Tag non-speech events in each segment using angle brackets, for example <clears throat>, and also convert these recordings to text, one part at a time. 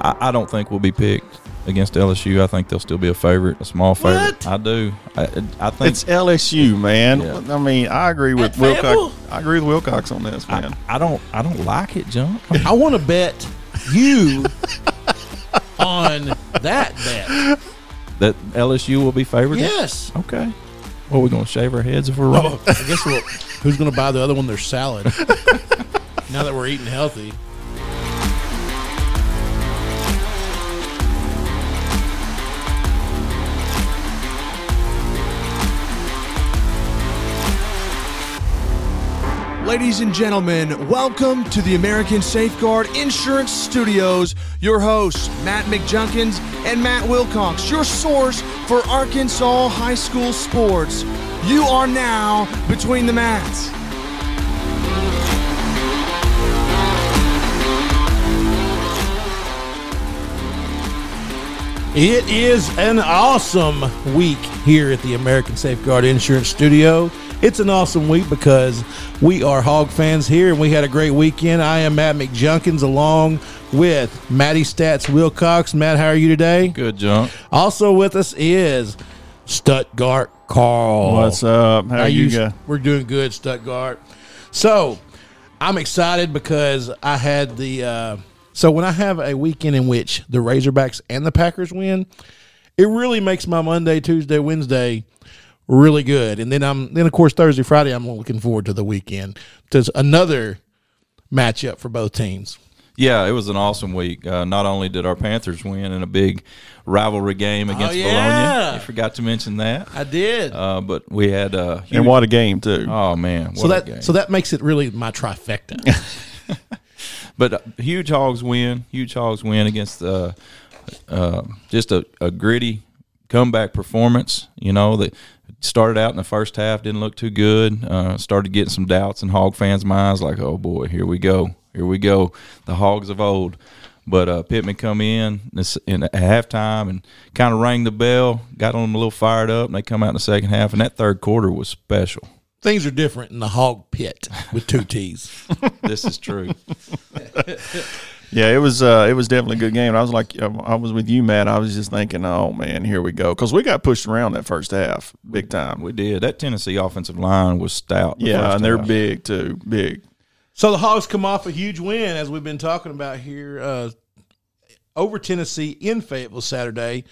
I, I don't think we'll be picked against LSU. I think they'll still be a favorite, a small favorite. What? I do. I, I think It's LSU, man. Yeah. I mean, I agree with At Fayetteville? Wilcox. I agree with Wilcox on this, man. I, I don't. I don't like it, John. <laughs> I want to bet you <laughs> on that bet. that LSU will be favored. Yes. Okay. Well, we're gonna shave our heads if we're wrong. Oh, I guess we'll, who's going to buy the other one? Their salad. <laughs> now that we're eating healthy. Ladies and gentlemen, welcome to the American Safeguard Insurance Studios. Your hosts, Matt McJunkins and Matt Wilcox, your source for Arkansas high school sports. You are now between the mats. It is an awesome week here at the American Safeguard Insurance Studio. It's an awesome week because we are hog fans here and we had a great weekend. I am Matt McJunkins along with Matty Stats Wilcox. Matt, how are you today? Good, John. Also with us is Stuttgart Carl. What's up? How, How you you? go? We're doing good, Stuttgart. So I'm excited because I had the. Uh, so when I have a weekend in which the Razorbacks and the Packers win, it really makes my Monday, Tuesday, Wednesday really good. And then I'm then of course Thursday, Friday I'm looking forward to the weekend. There's another matchup for both teams. Yeah, it was an awesome week. Uh, not only did our Panthers win in a big rivalry game against Oh, yeah. Bologna, you forgot to mention that. I did. Uh, but we had uh, huge, And what a game too. Oh man, what so a that game. so that makes it really my trifecta. <laughs> But uh, huge hogs win. Huge hogs win against uh, uh, just a, a gritty comeback performance. You know that started out in the first half didn't look too good. Uh, started getting some doubts in hog fans' minds, like, oh boy, here we go, here we go, the hogs of old. But uh, Pittman come in this in at halftime and kind of rang the bell, got them a little fired up, and they come out in the second half. And that third quarter was special. Things are different in the hog pit with two <laughs> T's. This is true. <laughs> Yeah, it was uh, it was definitely a good game. I was like, I was with you, Matt. I was just thinking, oh man, here we go, because we got pushed around that first half, big time. we did. That Tennessee offensive line was stout. the yeah, first and they're half. big too, big. So the Hogs come off a huge win, as we've been talking about here, uh, over Tennessee in Fayetteville Saturday.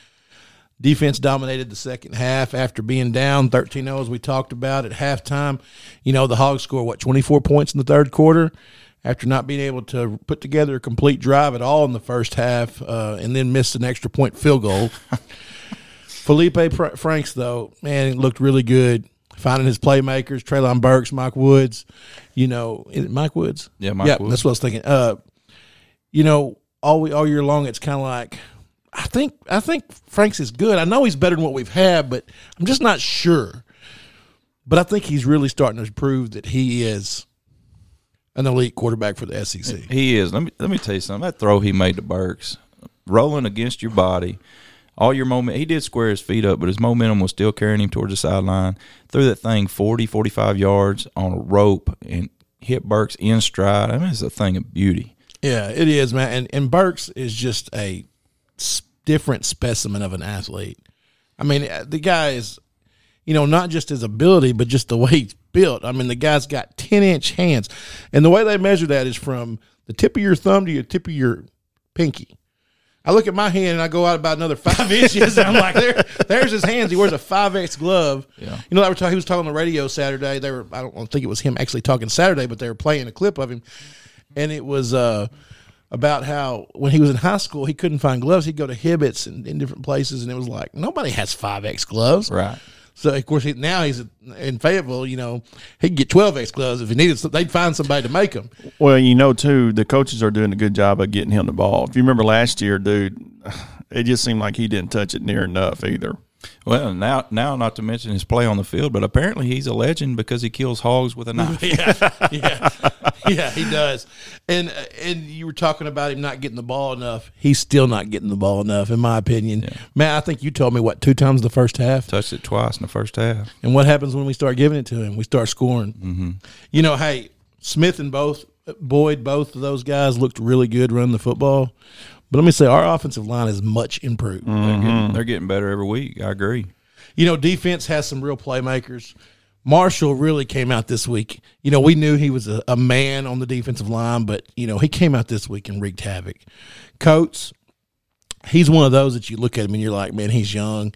Defense dominated the second half after being down 13 0, as we talked about at halftime. You know, the Hogs scored, what, 24 points in the third quarter after not being able to put together a complete drive at all in the first half uh, and then missed an extra point field goal. <laughs> Felipe Fr- Franks, though, man, it looked really good. Finding his playmakers, Treylon Burks, Mike Woods, you know, Mike Woods? Yeah, Mike yeah, Woods. that's what I was thinking. Uh, you know, all we all year long, it's kind of like I think I think Franks is good. I know he's better than what we've had, but I'm just not sure. But I think he's really starting to prove that he is an elite quarterback for the SEC. He is. Let me let me tell you something. That throw he made to Burks, rolling against your body, all your moment. He did square his feet up, but his momentum was still carrying him towards the sideline. Threw that thing 40, 45 yards on a rope and hit Burks in stride. I mean, it's a thing of beauty. Yeah, it is, man. And and Burks is just a different specimen of an athlete. I mean, the guy is, you know, not just his ability, but just the way he's built. I mean, the guy's got ten inch hands, and the way they measure that is from the tip of your thumb to your tip of your pinky. I look at my hand and I go out about another five <laughs> inches. And I'm like, there, there's his hands. He wears a five X glove. Yeah. You know, they were talking, he was talking on the radio Saturday. They were, I don't think it was him actually talking Saturday, but they were playing a clip of him, and it was uh, about how when he was in high school he couldn't find gloves. He'd go to Hibbett's and in different places, and it was like nobody has five X gloves. Right. So of course he, now he's in Fayetteville. You know, he can get twelve X gloves if he needed. They'd find somebody to make them. Well, you know too, the coaches are doing a good job of getting him the ball. If you remember last year, dude, <sighs> it just seemed like he didn't touch it near enough either. Well, now, now, not to mention his play on the field, but apparently he's a legend because he kills hogs with a knife. <laughs> yeah, yeah, yeah, he does. And and you were talking about him not getting the ball enough. He's still not getting the ball enough, in my opinion. Matt, I think you told me what two times the first half. Touched it twice in the first half. And what happens when we start giving it to him? We start scoring. Mm-hmm. You know, hey, Smith and both Boyd, both of those guys looked really good running the football. But let me say, our offensive line is much improved. They're, getting, mm-hmm. they're getting better every week. I agree. You know, defense has some real playmakers. Marshall really came out this week. You know, we knew he was a, a man on the defensive line, but you know, he came out this week and wreaked havoc. Coates, he's one of those that you look at him and you're like, man, he's young.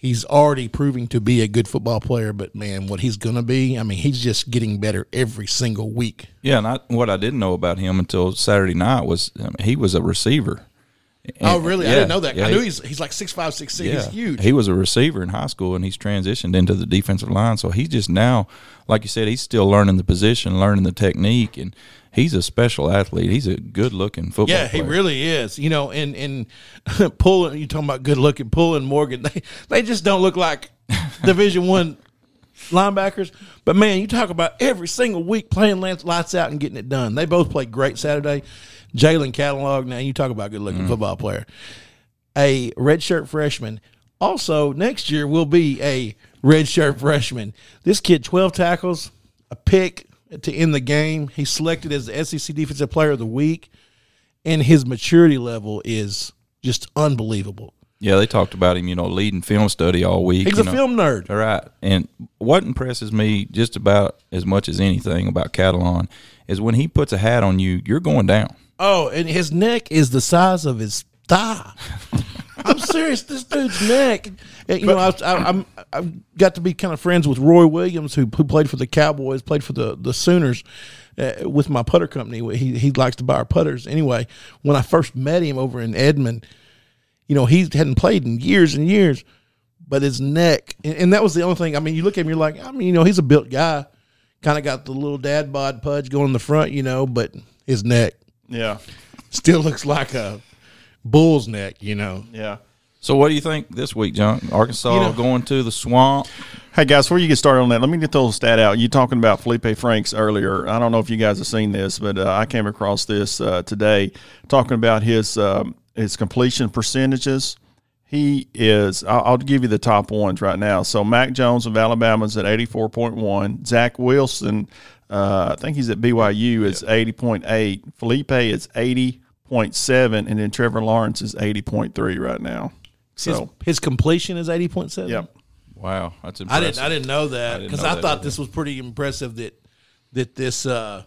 He's already proving to be a good football player, but man, what he's going to be, I mean, he's just getting better every single week. Yeah, and I, what I didn't know about him until Saturday night was um, he was a receiver. oh, And- really? I didn't know that. yeah, I knew he's he's like six five, six six. He's huge. He was a receiver in high school, and he's transitioned into the defensive line. So he's just now, like you said, he's still learning the position, learning the technique, and he's a special athlete. He's a good looking football. Player. Yeah, he really is. You know, and and <laughs> pulling you talking about good looking, pulling Morgan, <laughs> they they just don't look like <laughs> Division One linebackers. But man, you talk about every single week playing Lance lights out and getting it done. They both played great Saturday. Jalen Catalon, now you talk about good looking mm-hmm. football player. A redshirt freshman. Also, next year will be a redshirt freshman. This kid, 12 tackles, a pick to end the game. He's selected as the SEC Defensive Player of the Week and his maturity level is just unbelievable. Yeah, they talked about him, you know, leading film study all week. He's a know. film nerd. All right. And what impresses me just about as much as anything about Catalon is when he puts a hat on you, you're going down. Oh, and his neck is the size of his thigh. <laughs> I'm serious. This dude's neck. You know, I, I, I'm I've got to be kind of friends with Roy Williams, who, who played for the Cowboys, played for the the Sooners. Uh, with my putter company, he he likes to buy our putters. Anyway, when I first met him over in Edmond, you know, he hadn't played in years and years, but his neck, and, and that was the only thing. I mean, you look at him, you're like, I mean, you know, he's a built guy, kind of got the little dad bod pudge going in the front, you know, but his neck Yeah, still looks like a bull's neck, you know. yeah. So what do you think this week, John? Arkansas You know- going to the swamp. Hey guys, before you get started on that, let me get throw a stat out. You talking about Felipe Franks earlier? I don't know if you guys have seen this, but uh, I came across this uh, today, talking about his um, his completion percentages. He is. I'll, I'll give you the top ones right now. So Mac Jones of Alabama is at eighty four point one. Zach Wilson, uh, I think he's at BYU, is eighty point eight. Felipe is eighty point seven, and then Trevor Lawrence is eighty point three right now. His, So his completion is eighty point seven. yep. Wow, that's I didn't I didn't know that because know I, thought either. this was pretty impressive that that this uh,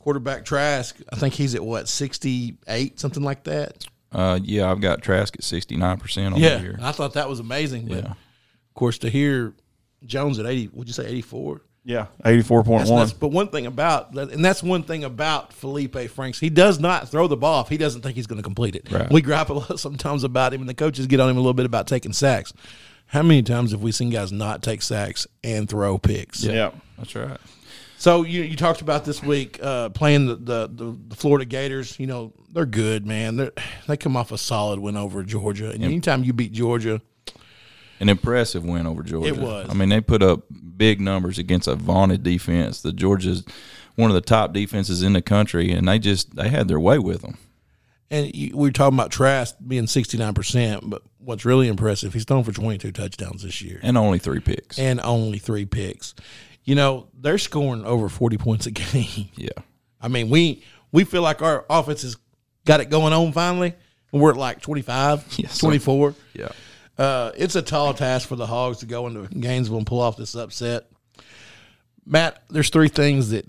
quarterback Trask. I think he's at what sixty eight something like that. Uh, yeah, I've got Trask at sixty nine percent on Yeah, the year. I thought that was amazing. But Yeah. of course, to hear Jones at eighty, would you say eighty four? Yeah, eighty four point That's, one. that's, but one thing about and that's one thing about Felipe Franks, he does not throw the ball if he doesn't think he's going to complete it. Right. We gripe a lot sometimes about him, and the coaches get on him a little bit about taking sacks. How many times have we seen guys not take sacks and throw picks? Yeah. That's right. So you you talked about this week uh, playing the, the, the, the Florida Gators. You know they're good, man. They they come off a solid win over Georgia, and anytime you beat Georgia, An impressive win over Georgia. It was. I mean, they put up big numbers against a vaunted defense. The Georgia's one of the top defenses in the country, and they just they had their way with them. and you, we were talking about Trask being sixty nine percent, but what's really impressive, he's thrown for twenty two touchdowns this year. And only three picks. and only three picks. You know, they're scoring over 40 points a <laughs> game. yeah. I mean, we we feel like our offense has got it going on finally, and we're at like 25, Yes, sir. 24. Yeah. Uh, it's a tall task for the Hogs to go into Gainesville and pull off this upset. Matt, there's three things that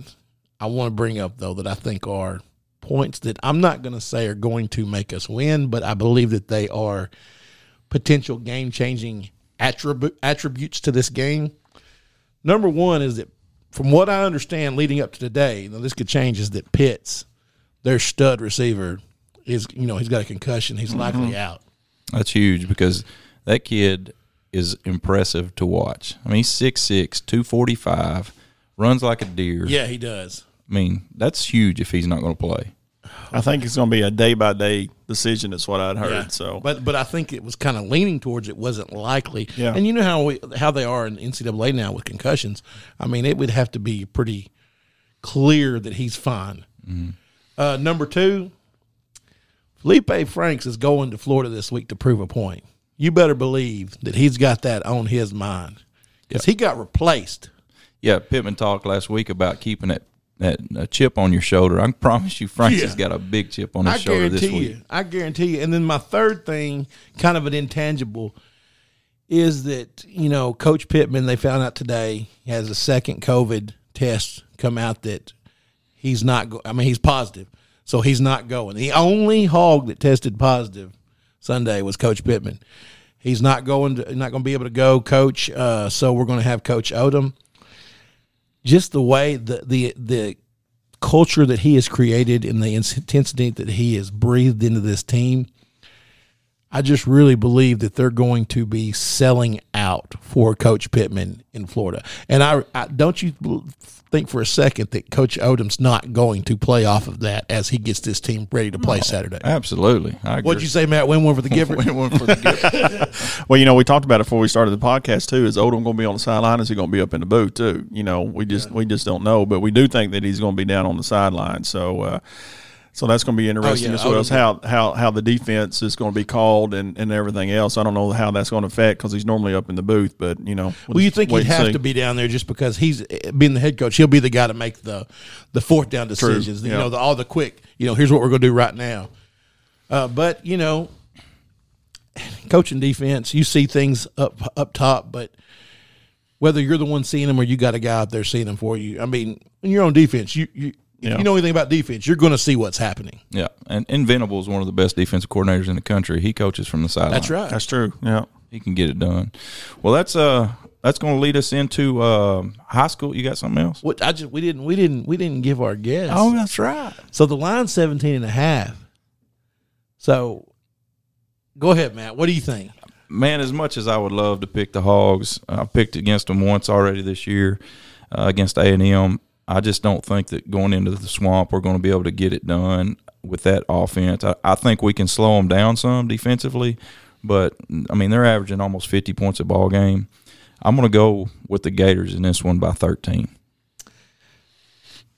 I want to bring up, though, that I think are points that I'm not going to say are going to make us win, but I believe that they are potential game changing attribute, attributes to this game. Number one is that, from what I understand leading up to today, now this could change, is that Pitts, their stud receiver, is, you know, he's got a concussion. He's likely out. That's huge because that kid is impressive to watch. I mean, he's 6'6", 245, runs like a deer. Yeah, he does. I mean, that's huge if he's not going to play. I think it's going to be a day by day decision. Is what I'd heard. Yeah. So, but but I think it was kind of leaning towards it wasn't likely. Yeah. And you know how we, how they are in NCAA now with concussions. I mean, it would have to be pretty clear that he's fine. Uh, number two, Felipe Franks is going to Florida this week to prove a point. You better believe that he's got that on his mind because he got replaced. Yeah, Pittman talked last week about keeping that a chip on your shoulder. I promise you, Franks Yeah. has got a big chip on his I shoulder this guarantee week. you. I guarantee you. And then my third thing, kind of an intangible, is that you know Coach Pittman. They found out today has a second COVID test come out that he's not. Go- I mean, he's positive, so he's not going. The only hog that tested positive Sunday was Coach Pittman. He's not going. To, not going to be able to go, Coach. Uh, so we're going to have Coach Odom. Just the way the the the culture that he has created and the intensity that he has breathed into this team, I just really believe that they're going to be selling out for Coach Pittman in Florida. And I, I don't you think for a second that Coach Odom's not going to play off of that as he gets this team ready to play Saturday. Absolutely, I agree. What'd you say, Matt? Win one for the Gipper. <laughs> Win one for the gift. <laughs> Well, you know, we talked about it before we started the podcast too. Is Odom going to be on the sideline? Is he going to be up in the booth too? You know, we just we just don't know, but we do think that he's going to be down on the sideline. So, uh, so that's going to be interesting yeah, as well as how, how how the defense is going to be called and, and everything else. I don't know how that's going to affect because he's normally up in the booth, but you know, we'll Well, you think he'd have see. to be down there just because he's being the head coach. He'll be the guy to make the the fourth down decisions. You yeah. know, the, all the quick. You know, here's what we're going to do right now. Uh, but you know, coaching defense, you see things up up top, but whether you're the one seeing them or you got a guy out there seeing them for you, I mean, when you're on defense, you you. If Yeah. you know anything about defense, you're going to see what's happening. yeah, and, and Venable is one of the best defensive coordinators in the country. He coaches from the sideline. That's right. That's true. Yeah. He can get it done. Well, that's uh that's going to lead us into uh, high school. You got something else? What I just we didn't we didn't we didn't give our guess. Oh, that's right. So the line's 17 and a half. So go ahead, Matt. What do you think? Man, as much as I would love to pick the Hogs, I picked against them once already this year uh, against A and M. I just don't think that going into the swamp we're going to be able to get it done with that offense. I, I think we can slow them down some defensively, but I mean they're averaging almost fifty points a ball game. I'm going to go with the Gators in this one by thirteen.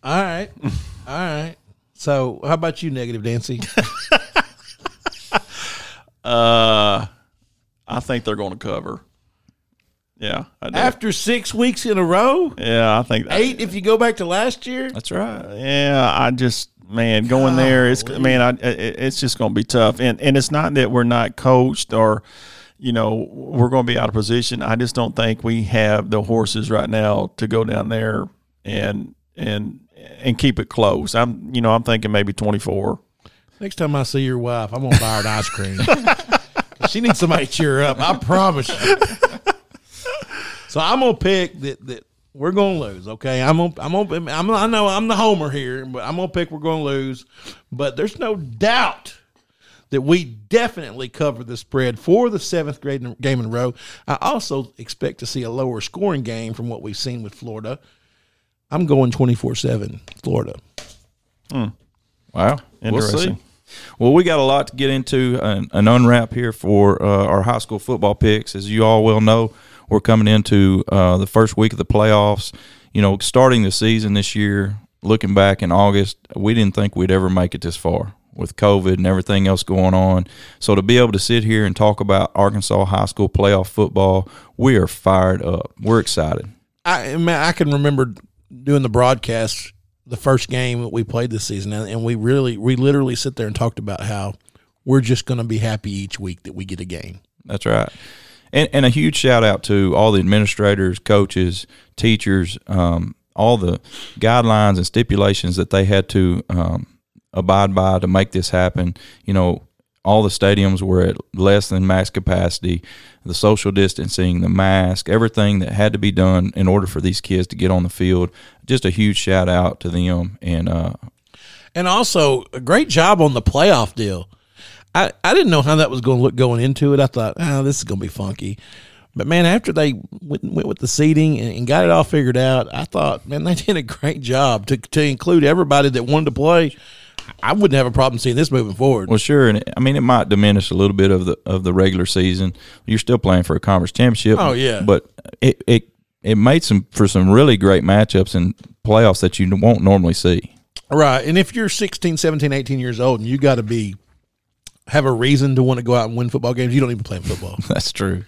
All right. All right. So how about you, Negative Nancy? <laughs> Uh, I think they're going to cover. Yeah. I do. After six weeks in a row, yeah, I think eight if you go back to last year. That's right. Yeah, I just man going there. It's man, I, it, it's just going to be tough, and and it's not that we're not coached or. You know, we're going to be out of position. I just don't think we have the horses right now to go down there and and and keep it close. I'm, you know, I'm thinking maybe 24. Next time I see your wife, I'm gonna buy her an ice cream. <laughs> she needs somebody to cheer her up. I promise you. So I'm gonna pick that that we're gonna lose. Okay, I'm gonna I'm gonna I'm, I know I'm the homer here, but I'm gonna pick we're gonna lose. But there's no doubt that we definitely cover the spread for the seventh grade in- game in a row. I also expect to see a lower scoring game from what we've seen with Florida. I'm going 24 7 Florida. Hmm. Wow. We'll Interesting. see. Well, we got a lot to get into an, an unwrap here for uh, our high school football picks. As you all well know, we're coming into uh, the first week of the playoffs. You know, starting the season this year, looking back in August, we didn't think we'd ever make it this far with COVID and everything else going on. So to be able to sit here and talk about Arkansas high school playoff football, we are fired up. We're excited. I man, I can remember doing the broadcast the first game that we played this season, and, and we really, we literally sit there and talked about how we're just going to be happy each week that we get a game. That's right. And, and a huge shout out to all the administrators, coaches, teachers, um, all the guidelines and stipulations that they had to um, abide by to make this happen. You know, all the stadiums were at less than max capacity, the social distancing, the mask, everything that had to be done in order for these kids to get on the field. Just a huge shout out to them. And uh, And also, a great job on the playoff deal. I, I didn't know how that was going to look going into it. I thought, oh, this is going to be funky. But man, after they went, went with the seating and, and got it all figured out, I thought, man, they <laughs> did a great job to, to include everybody that wanted to play. I wouldn't have a problem seeing this moving forward. Well, sure, and I mean it might diminish a little bit of the of the regular season. You're still playing for a conference championship. Oh, yeah. but it it it made some for some really great matchups and playoffs that you won't normally see. Right. And if you're 16, 17, 18 years old and you got to be have a reason to want to go out and win football games, you don't even play football. <laughs> That's true.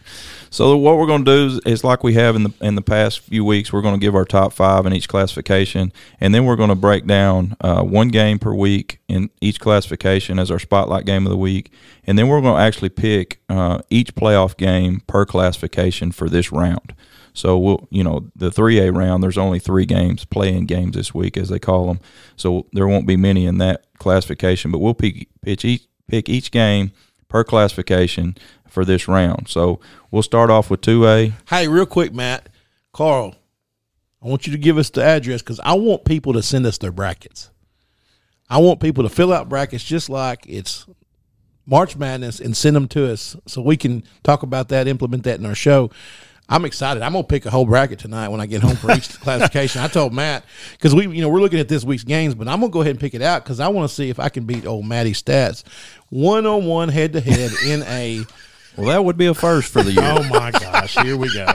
So what we're going to do is, is like we have in the in the past few weeks. We're going to give our top five in each classification, and then we're going to break down uh, one game per week in each classification as our spotlight game of the week, and then we're going to actually pick uh, each playoff game per classification for this round. So we'll, you know, the 3A round, there's only three games, playing games this week, as they call them. So there won't be many in that classification, but we'll pick, pitch each, pick each game per classification for this round. So we'll start off with 2A. Hey, real quick, Matt, Carl, I want you to give us the address because I want people to send us their brackets. I want people to fill out brackets just like it's March Madness and send them to us so we can talk about that, implement that in our show. I'm excited. I'm gonna pick a whole bracket tonight when I get home for each <laughs> classification. I told Matt because we, you know, we're looking at this week's games, but I'm gonna go ahead and pick it out because I want to see if I can beat old Matty's stats one on one, head to head <laughs> in a. Well, that would be a first for the year. Oh my gosh! Here we go.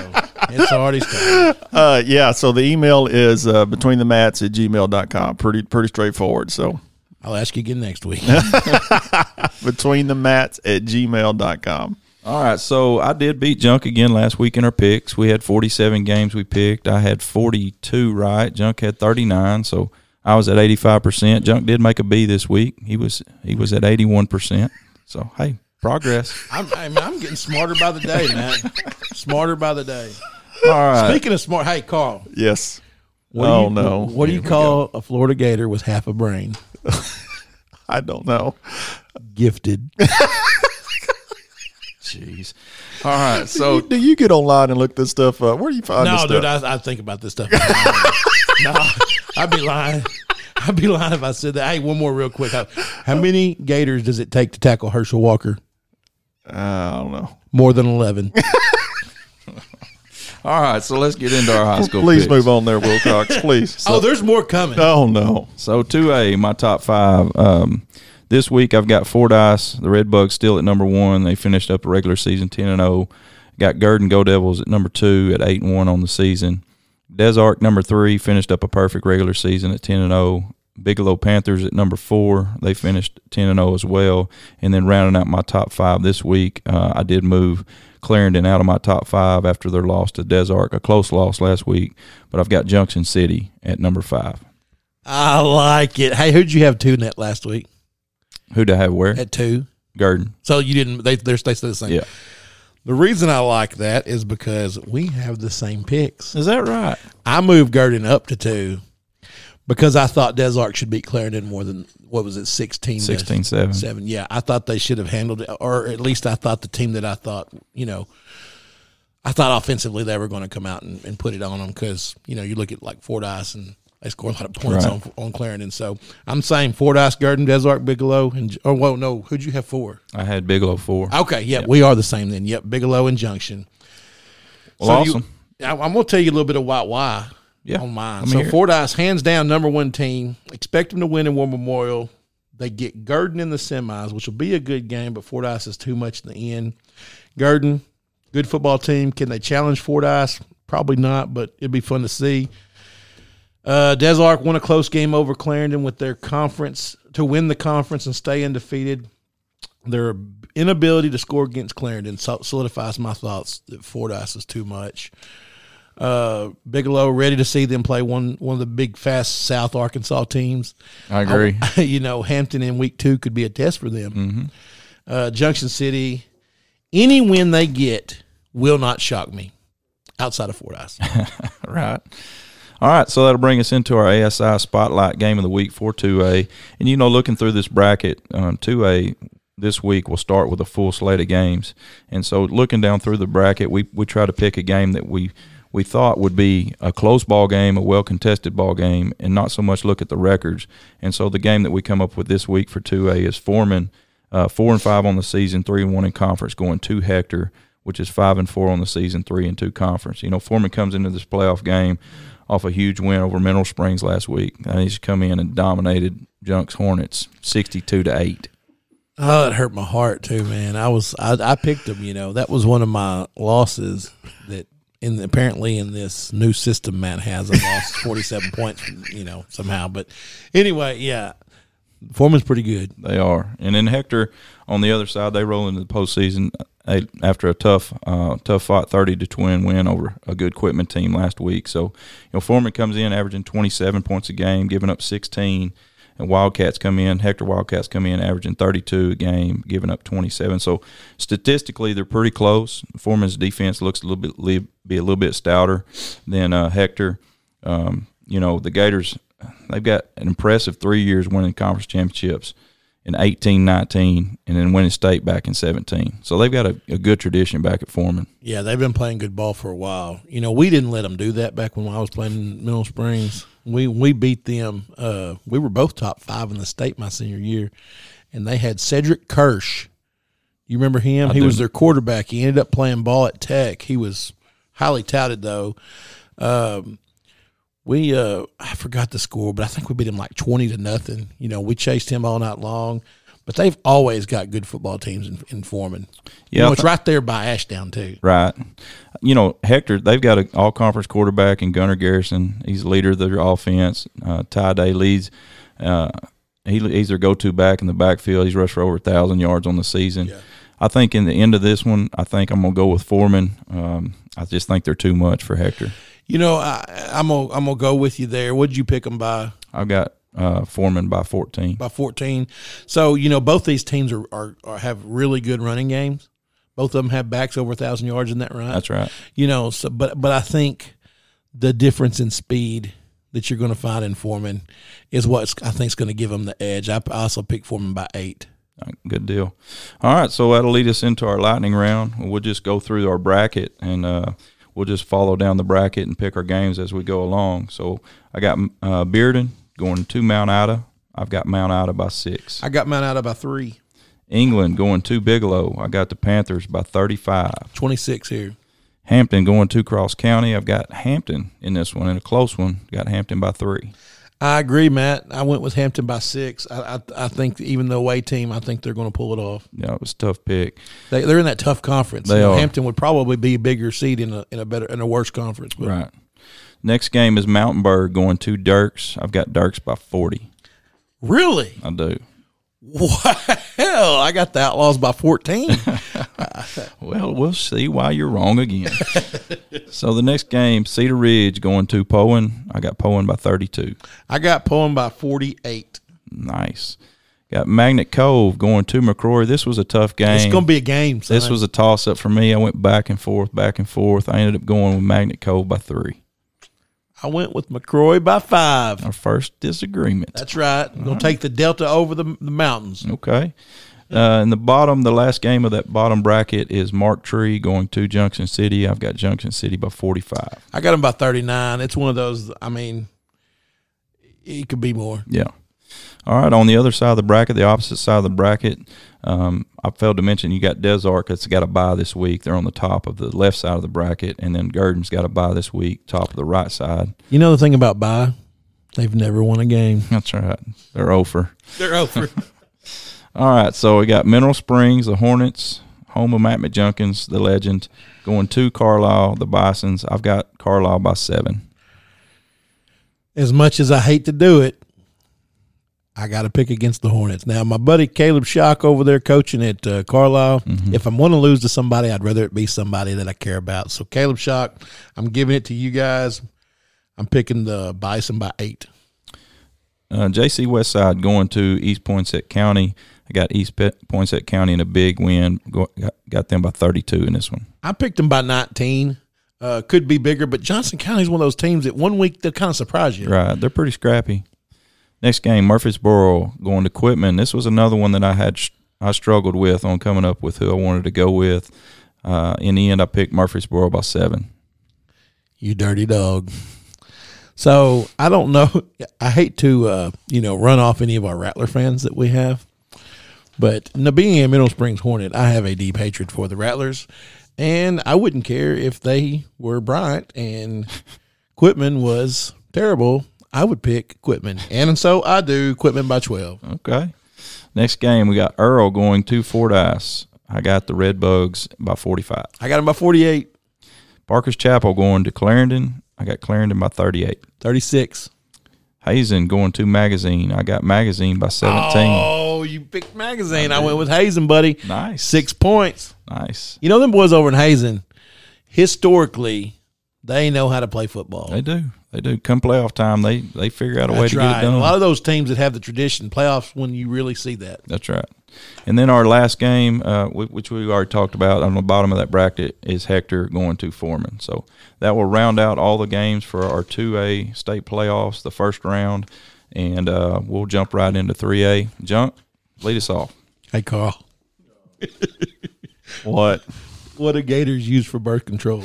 It's already started. Uh, yeah, so the email is uh, between the mats at gmail.com. Pretty pretty straightforward. So I'll ask you again next week. <laughs> between the mats at gmail.com. All right, so I did beat Junk again last week in our picks. We had 47 games we picked. I had 42 right. Junk had 39, so I was at 85%. Junk did make a B this week. He was he was at 81%. So, hey, progress. I'm, I'm, I'm getting smarter by the day, man. Smarter by the day. All right. Speaking of smart, hey Carl, Yes. what oh, you, no. What do you call a Florida Gator with half a brain? <laughs> I don't know. Gifted. <laughs> Jeez. All right, <laughs> so do you get online and look this stuff up? Where do you find no, this dude, stuff? I, I think about this stuff. <laughs> no, I'd be lying. I'd be lying if I said that. Hey, one more real quick. How, how many Gators does it take to tackle Herschel Walker? I don't know. More than eleven. <laughs> all right, so let's get into our high school Please picks. move on there, Wilcox. Please. oh, there's more coming. oh, no. So 2A, my top five. Um, this week I've got Fordyce, the Red Bugs, still at number one. They finished up the regular season 10 and 0. Got Gurdon Go Devils at number two at 8 and 1 on the season. Des Arc, number three, finished up a perfect regular season at 10 and 0. Bigelow Panthers at number four. They finished 10 and 0 as well. And then rounding out my top five this week, uh, I did move Clarendon out of my top five after their loss to Des Arc, a close loss last week. But I've got Junction City at number five. I like it. Hey, who'd you have two net last week Who to have where? at two? Gurdon. So you didn't. They they're they the same. Yeah. The reason I like that is because we have the same picks. Is that right? I moved Gurdon up to two because I thought Des Arc should beat Clarendon more than what was it 16 to 16 7. seven. Yeah, I thought they should have handled it, or at least I thought the team that I thought you know. I thought offensively they were going to come out and, and put it on them because you know you look at like Fordyce and they score a lot of points Right. on on Clarendon. So I'm saying Fordyce, Gurdon, Des Arc, Bigelow, and oh well, no, who'd you have four? I had Bigelow 4. Okay, yeah, we are the same then. Yep, Bigelow and Junction. Well, you- awesome. I, I'm going to tell you a little bit of why why Yeah, on mine. me So hear it. Fordyce, hands down, number one team. Expect them to win in War Memorial. They get Gurdon in the semis, which will be a good game, but Fordyce is too much in the end. Gurdon, good football team. Can they challenge Fordyce? Probably not, but it'd be fun to see. Uh, Des Arc won a close game over Clarendon with their conference to win the conference and stay undefeated. Their inability to score against Clarendon solidifies my thoughts that Fordyce is too much. Uh, Bigelow ready to see them play one one of the big fast South Arkansas teams. I agree. <laughs> you know, Hampton in week two could be a test for them. Mm-hmm. Uh, Junction City, any win they get will not shock me outside of Fordyce. <laughs> right. All right, so that'll bring us into our ASI Spotlight Game of the Week for 2A. And, you know, looking through this bracket, um, 2A this week will start with a full slate of games. And so looking down through the bracket, we, we try to pick a game that we, we thought would be a close ball game, a well contested ball game, and not so much look at the records. And so the game that we come up with this week for 2A is Foreman, uh, 4 and 5 on the season, 3 and 1 in conference, going to Hector, which is 5 and 4 on the season, 3 and 2 conference. You know, Foreman comes into this playoff game off a huge win over Mineral Springs last week. And he's come in and dominated Junk's Hornets 62 to 8. Oh, it hurt my heart too, man. I was I, I picked them. You know, that was one of my losses. That in apparently in this new system Matt has, I lost <laughs> forty seven points. You know, somehow. But anyway, yeah, Foreman's pretty good. They are. And then Hector on the other side, they roll into the postseason after a tough, uh, tough fought thirty to twin win over a good Quitman team last week. So, you know, Foreman comes in averaging twenty seven points a game, giving up sixteen. And Wildcats come in, Hector Wildcats come in averaging 32 a game, giving up 27. So statistically, they're pretty close. Foreman's defense looks a little bit be a little bit stouter than uh, Hector. Um, you know, the Gators, they've got an impressive three years winning conference championships in 18, 19, and then winning state back in 17. So they've got a, a, good tradition back at Foreman. Yeah, they've been playing good ball for a while. You know, we didn't let them do that back when I was playing in Mineral Springs. We we beat them. Uh, we were both top five in the state my senior year, and they had Cedric Kirsch. You remember him? I he do. was their quarterback. He ended up playing ball at Tech. He was highly touted though. Um, we uh, I forgot the score, but I think we beat him like twenty to nothing. You know, we chased him all night long. But they've always got good football teams in, in Foreman. Yeah, you know, it's right there by Ashdown too. Right. You know, Hector, they've got an all conference quarterback in Gunnar Garrison. He's the leader of their offense. Uh, Ty Day leads. Uh, he, he's their go to back in the backfield. He's rushed for over a thousand yards on the season. Yeah. I think in the end of this one, I think I'm gonna go with Foreman. Um, I just think they're too much for Hector. You know, I, am gonna I'm gonna go with you there. What'd you pick them by? I've got uh, Foreman by 14. By 14. So you know, both these teams are, are, are have really good running games. Both of them have backs over a thousand yards. Isn't that run. That's right. You know, so but but I think the difference in speed that you're going to find in Foreman is what I think is going to give them the edge. I also pick Foreman by eight. Good deal. All right, so that'll lead us into our lightning round. We'll just go through our bracket and uh, we'll just follow down the bracket and pick our games as we go along. So I got uh, Bearden going to Mount Ida. I've got Mount Ida by six. I got Mount Ida by three. England going to Bigelow. I got the Panthers by 35. 26 here. Hampton going to Cross County. I've got Hampton in this one, in a close one. Got Hampton by three. I agree, Matt. I went with Hampton by six. I, I, I think even the away team, I think they're going to pull it off. Yeah, it was a tough pick. They, are in that tough conference. They you know, are. Hampton would probably be a bigger seed in a in a better in a worse conference. But. Right. Next game is Mountainburg going to Dierks. I've got Dierks by forty. Really? I do. Well, I got the Outlaws by 14. <laughs> well, we'll see why you're wrong again. so the next game, Cedar Ridge going to Poyen. I got Poyen by 32. I got Poyen by 48. Nice. Got Magnet Cove going to McCrory. This was a tough game. It's going to be a game. Son. This was a toss up for me. I went back and forth, back and forth. I ended up going with Magnet Cove by three. I went with McCrory by five. Our first disagreement. That's right. All Gonna right. take the Delta over the, the mountains. Okay. Uh, in the bottom, the last game of that bottom bracket is Marked Tree going to Junction City. I've got Junction City by 45. I got them by 39. It's one of those, I mean, it could be more. Yeah. All right. On the other side of the bracket, the opposite side of the bracket, um, I failed to mention you got Des Arc that's got a buy this week. They're on the top of the left side of the bracket, and then Gurdon's got a buy this week, top of the right side. You know the thing about buy? They've never won a game. That's right. They're over. They're over. <laughs> All right, so we got Mineral Springs, the Hornets, home of Matt McJunkins, the legend, going to Carlisle, the Bisons. I've got Carlisle by seven. As much as I hate to do it, I got to pick against the Hornets. Now, my buddy Caleb Shock over there coaching at uh, Carlisle, mm-hmm. if I'm going to lose to somebody, I'd rather it be somebody that I care about. So, Caleb Shock, I'm giving it to you guys. I'm picking the Bison by eight. Uh, JC Westside going to East Poinsett County. I got East Poinsett County in a big win. Got, them by 32 in this one. I picked them by 19. Uh, could be bigger, but Johnson County is one of those teams that one week they'll kind of surprise you. Right. They're pretty scrappy. Next game, Murfreesboro going to Quitman. This was another one that I had I struggled with on coming up with who I wanted to go with. Uh, in the end, I picked Murfreesboro by seven. You dirty dog. So I don't know. <laughs> I hate to uh, you know run off any of our Rattler fans that we have, but being a Mineral Springs Hornet, I have a deep hatred for the Rattlers, and I wouldn't care if they were bright and <laughs> Quitman was terrible I would pick Quitman. And so I do Quitman by 12. Okay. Next game, we got Earle going to Fordyce. I got the Red Bugs by 45. I got them by 48. Parker's Chapel going to Clarendon. I got Clarendon by 38. 36. Hazen going to Magazine. I got Magazine by 17. Oh, you picked magazine. I, went with Hazen, buddy. Nice. Six points. Nice. You know them boys over in Hazen. Historically, they know how to play football. They do. They do. Come playoff time, they they figure out a way to right. get it done. A lot of those teams that have the tradition playoffs when you really see that. That's right. And then our last game, uh, which we already talked about on the bottom of that bracket, is Hector going to Foreman. So that will round out all the games for our 2A state playoffs, the first round, and uh, we'll jump right into 3A. Junk, lead us off. Hey, Carl, <laughs> What? what do Gators use for birth control?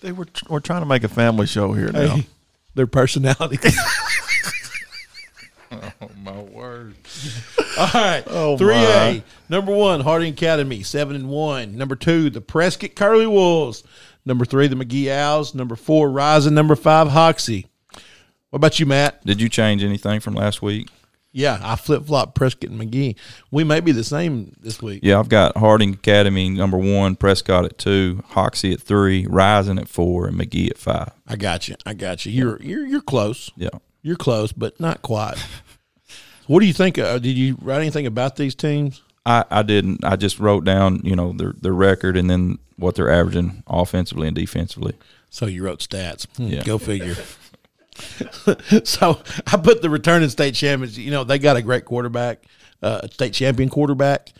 They were we're trying to make a family show here now. Hey, their personality. <laughs> Oh, my word. All right. Oh, Three A. Number one, Harding Academy, seven and one. Number two, the Prescott Curly Wolves. Number three, the McGehee Owls. Number four, Rison. Number five, Hoxie. What about you, Matt? Did you change anything from last week? Yeah, I flip flop Prescott and McGehee. We may be the same this week. Yeah, I've got Harding Academy number one, Prescott at two, Hoxie at three, Rison at four, and McGehee at five. I got you. I got you. You're you're you're close. Yeah. You're close, but not quite. what do you think? Uh, did you write anything about these teams? I, I didn't. I just wrote down, you know, their their record and then what they're averaging offensively and defensively. So you wrote stats. Hmm, Yeah. Go figure. <laughs> so I put the returning state champions. You know they got a great quarterback, uh, state champion quarterback.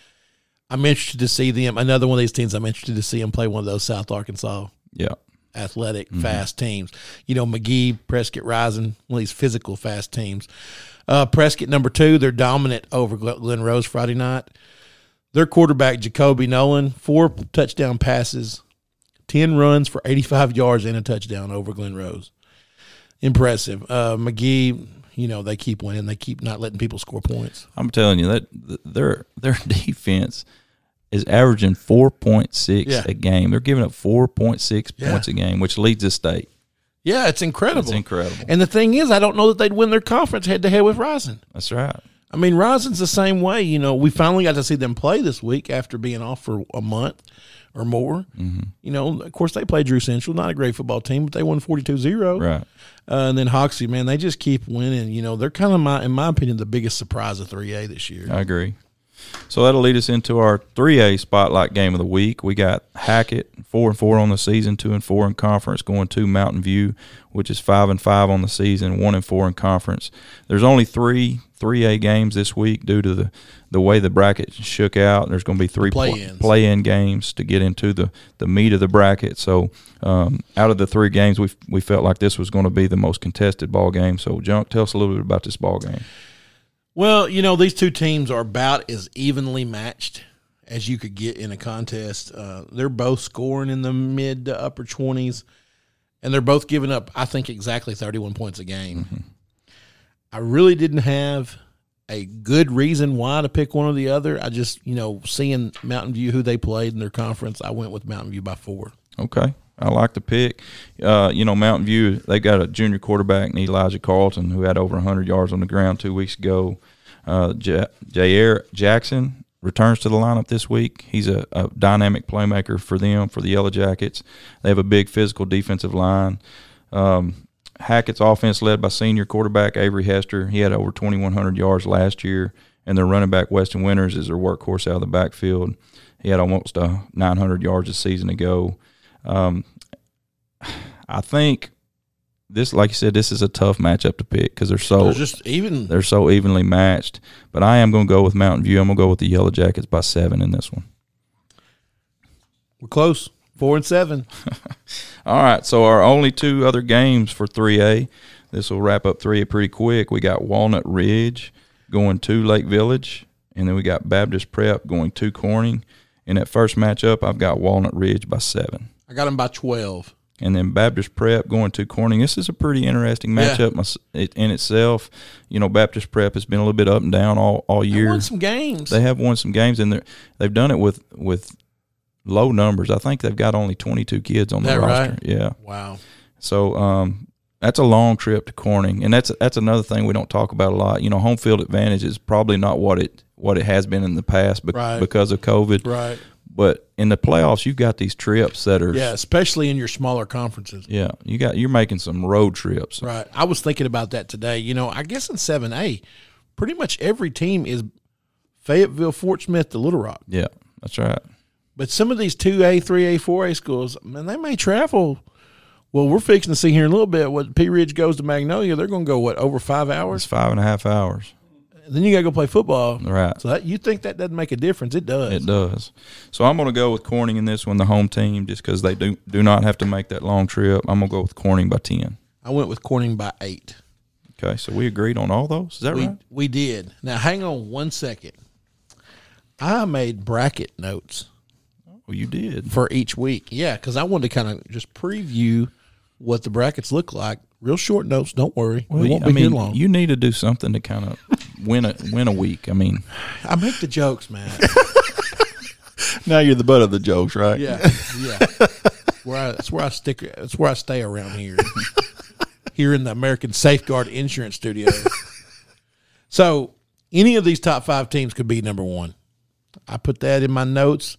I'm interested to see them. Another one of these teams. I'm interested to see them play one of those South Arkansas Yeah. athletic, fast teams. You know, McGehee, Prescott Rison, one of these physical, fast teams. Uh, Prescott, number two, they're dominant over Glen Glen Rose Friday night. Their quarterback, Jacoby Nolan, four touchdown passes, 10 runs for 85 yards and a touchdown over Glen Rose. Impressive. Uh, McGehee, you know, they keep winning. They keep not letting people score points. I'm telling you that their their <laughs> defense is averaging 4.6 Yeah. a game. They're giving up 4.6 Yeah. points a game, which leads the state. Yeah, it's incredible. It's incredible. And the thing is, I don't know that they'd win their conference head to head with Rison. That's right. I mean, Rison's the same way. You know, we finally got to see them play this week after being off for a month or more. Mm-hmm. You know, of course, they play Drew Central, not a great football team, but they won 42 0. Right. Uh, and then Hoxie, man, they just keep winning. You know, they're kind of, my, in my opinion, the biggest surprise of 3A this year. I agree. So that'll lead us into our 3A spotlight game of the week. We got Hackett, four and four on the season, two and four in conference, going to Mountain View, which is five and five on the season, one and four in conference. There's only three 3A games this week due to the, the way the bracket shook out. There's going to be three play-ins. play-in games to get into the, the meat of the bracket. So um, out of the three games, we we felt like this was going to be the most contested ball game. So, Junk, tell us a little bit about this ball game. Well, you know, these two teams are about as evenly matched as you could get in a contest. Uh, they're both scoring in the mid to upper 20s, and they're both giving up, I think, exactly 31 points a game. I really didn't have a good reason why to pick one or the other. I just, you know, seeing Mountain View, who they played in their conference, I went with Mountain View by four. Okay. I like the pick. Uh, you know, Mountain View, they got a junior quarterback, Elijah Carlton, who had over 100 yards on the ground two weeks ago. Uh, Jair Jackson returns to the lineup this week. He's a, a dynamic playmaker for them, for the Yellow Jackets. They have a big physical defensive line. Um, Hackett's offense led by senior quarterback Avery Hester. He had over 2,100 yards last year, and their running back Weston Winters is their workhorse out of the backfield. He had almost uh, 900 yards a season ago. Um, I think this, like you said, this is a tough matchup to pick because they're so They're just even. they're so evenly matched. But I am going to go with Mountain View. I'm going to go with the Yellow Jackets by seven in this one. We're close. Four and seven. <laughs> All right, so our only two other games for 3A. This will wrap up 3A pretty quick. We got Walnut Ridge going to Lake Village, and then we got Baptist Prep going to Corning. In that first matchup, I've got Walnut Ridge by seven. I got them by 12. and then Baptist Prep going to Corning. This is a pretty interesting matchup it- in itself. You know, Baptist Prep has been a little bit up and down all, all They year. won some games. They have won some games, and they've done it with with low numbers. I think they've got only 22 kids on the That roster. right? Yeah. wow. So um, that's a long trip to Corning, and that's that's another thing we don't talk about a lot. You know, home field advantage is probably not what it what it has been in the past bec- Right. because of COVID. Right. But in the playoffs, you've got these trips that are Yeah, especially in your smaller conferences. yeah. You got you're making some road trips. Right. I was thinking about that today. You know, I guess in seven A, pretty much every team is Fayetteville, Fort Smith, to Little Rock. Yeah, that's right. But some of these two A, three A, four A schools, man, they may travel. Well, we're fixing to see here in a little bit. What Pea Ridge goes to Magnolia, they're going to go what over five It's hours. five and a half hours. Then you got to go play football. Right. So that, you think that doesn't make a difference? It does. It does. So I'm going to go with Corning in this one, the home team, just because they do do not have to make that long trip. I'm going to go with Corning by ten. I went with Corning by eight. Okay, so we agreed on all those. Is that We right? we did. Now hang on one second. I made bracket notes Well, you did. for each week. Yeah, because I wanted to kind of just preview what the brackets look like. Real short notes. Don't worry, Well, we won't I be mean, here long. you need to do something to kind of win a win a week. I mean, I make the jokes, man. <laughs> Now you're the butt of the jokes, right? Yeah, yeah. where I, that's where I stick. That's where I stay around here. here in the American Safeguard Insurance Studio. so, any of these top five teams could be number one. I put that in my notes.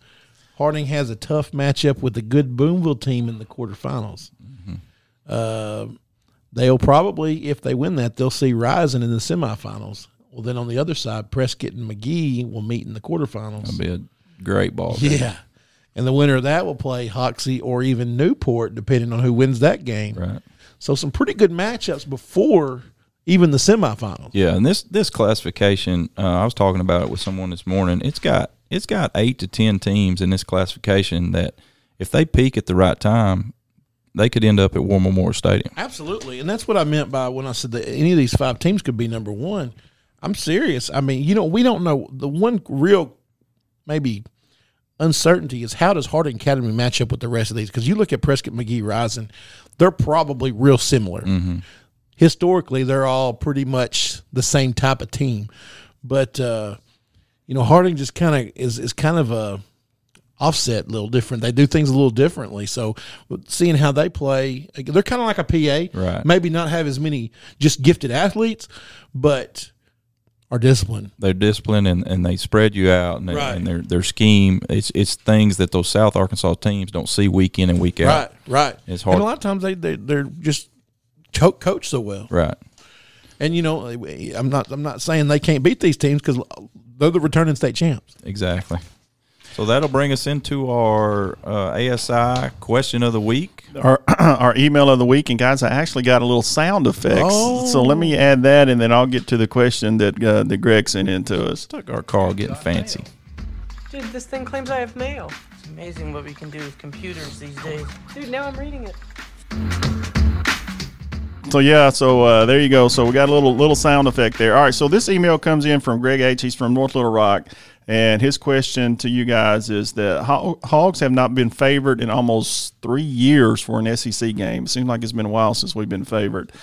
Harding has a tough matchup with the good Booneville team in the quarterfinals. Uh, they'll probably, if they win that, they'll see Rison in the semifinals. Well, then on the other side, Prescott and McGehee will meet in the quarterfinals. it'll be a great ball. game. Yeah. And the winner of that will play Hoxie or even Newport, depending on who wins that game. Right. So some pretty good matchups before even the semifinals. Yeah, and this this classification, uh, I was talking about it with someone this morning. It's got it's got eight to ten teams in this classification that, if they peak at the right time, they could end up at War Memorial Stadium. Absolutely. And that's what I meant by when I said that any of these five teams could be number one. I'm serious. I mean, you know, we don't know. The one real maybe uncertainty is how does Harding Academy match up with the rest of these? Because you look at Prescott McGehee Rison, they're probably real similar. Historically, they're all pretty much the same type of team. But uh, you know, Harding just kind of is is kind of a offset a little different. They do things a little differently. So seeing how they play, they're kind of like a PA. Right. Maybe not have as many just gifted athletes, but are disciplined. They're disciplined and, and they spread you out and, they, Right. and their their scheme. It's it's things that those South Arkansas teams don't see week in and week out. Right, right. It's hard. And a lot of times they they they're just co- coach so well. Right. And you know, I'm not I'm not saying they can't beat these teams because they're the returning state champs. Exactly. So that'll bring us into our uh, ASI question of the week. Our, <clears throat> our email of the week, and guys, I actually got a little sound effects. Oh. So let me add that, and then I'll get to the question that uh, that Greg sent in to us. Took our car getting fancy. Dude, this thing claims I have mail. It's amazing what we can do with computers these days. Dude, now I'm reading it. So yeah, so uh, there you go. So we got a little little sound effect there. All right, so this email comes in from Greg H. He's from North Little Rock, and his question to you guys is that Hogs have not been favored in almost three years for an SEC game. It seems like it's been a while since we've been favored.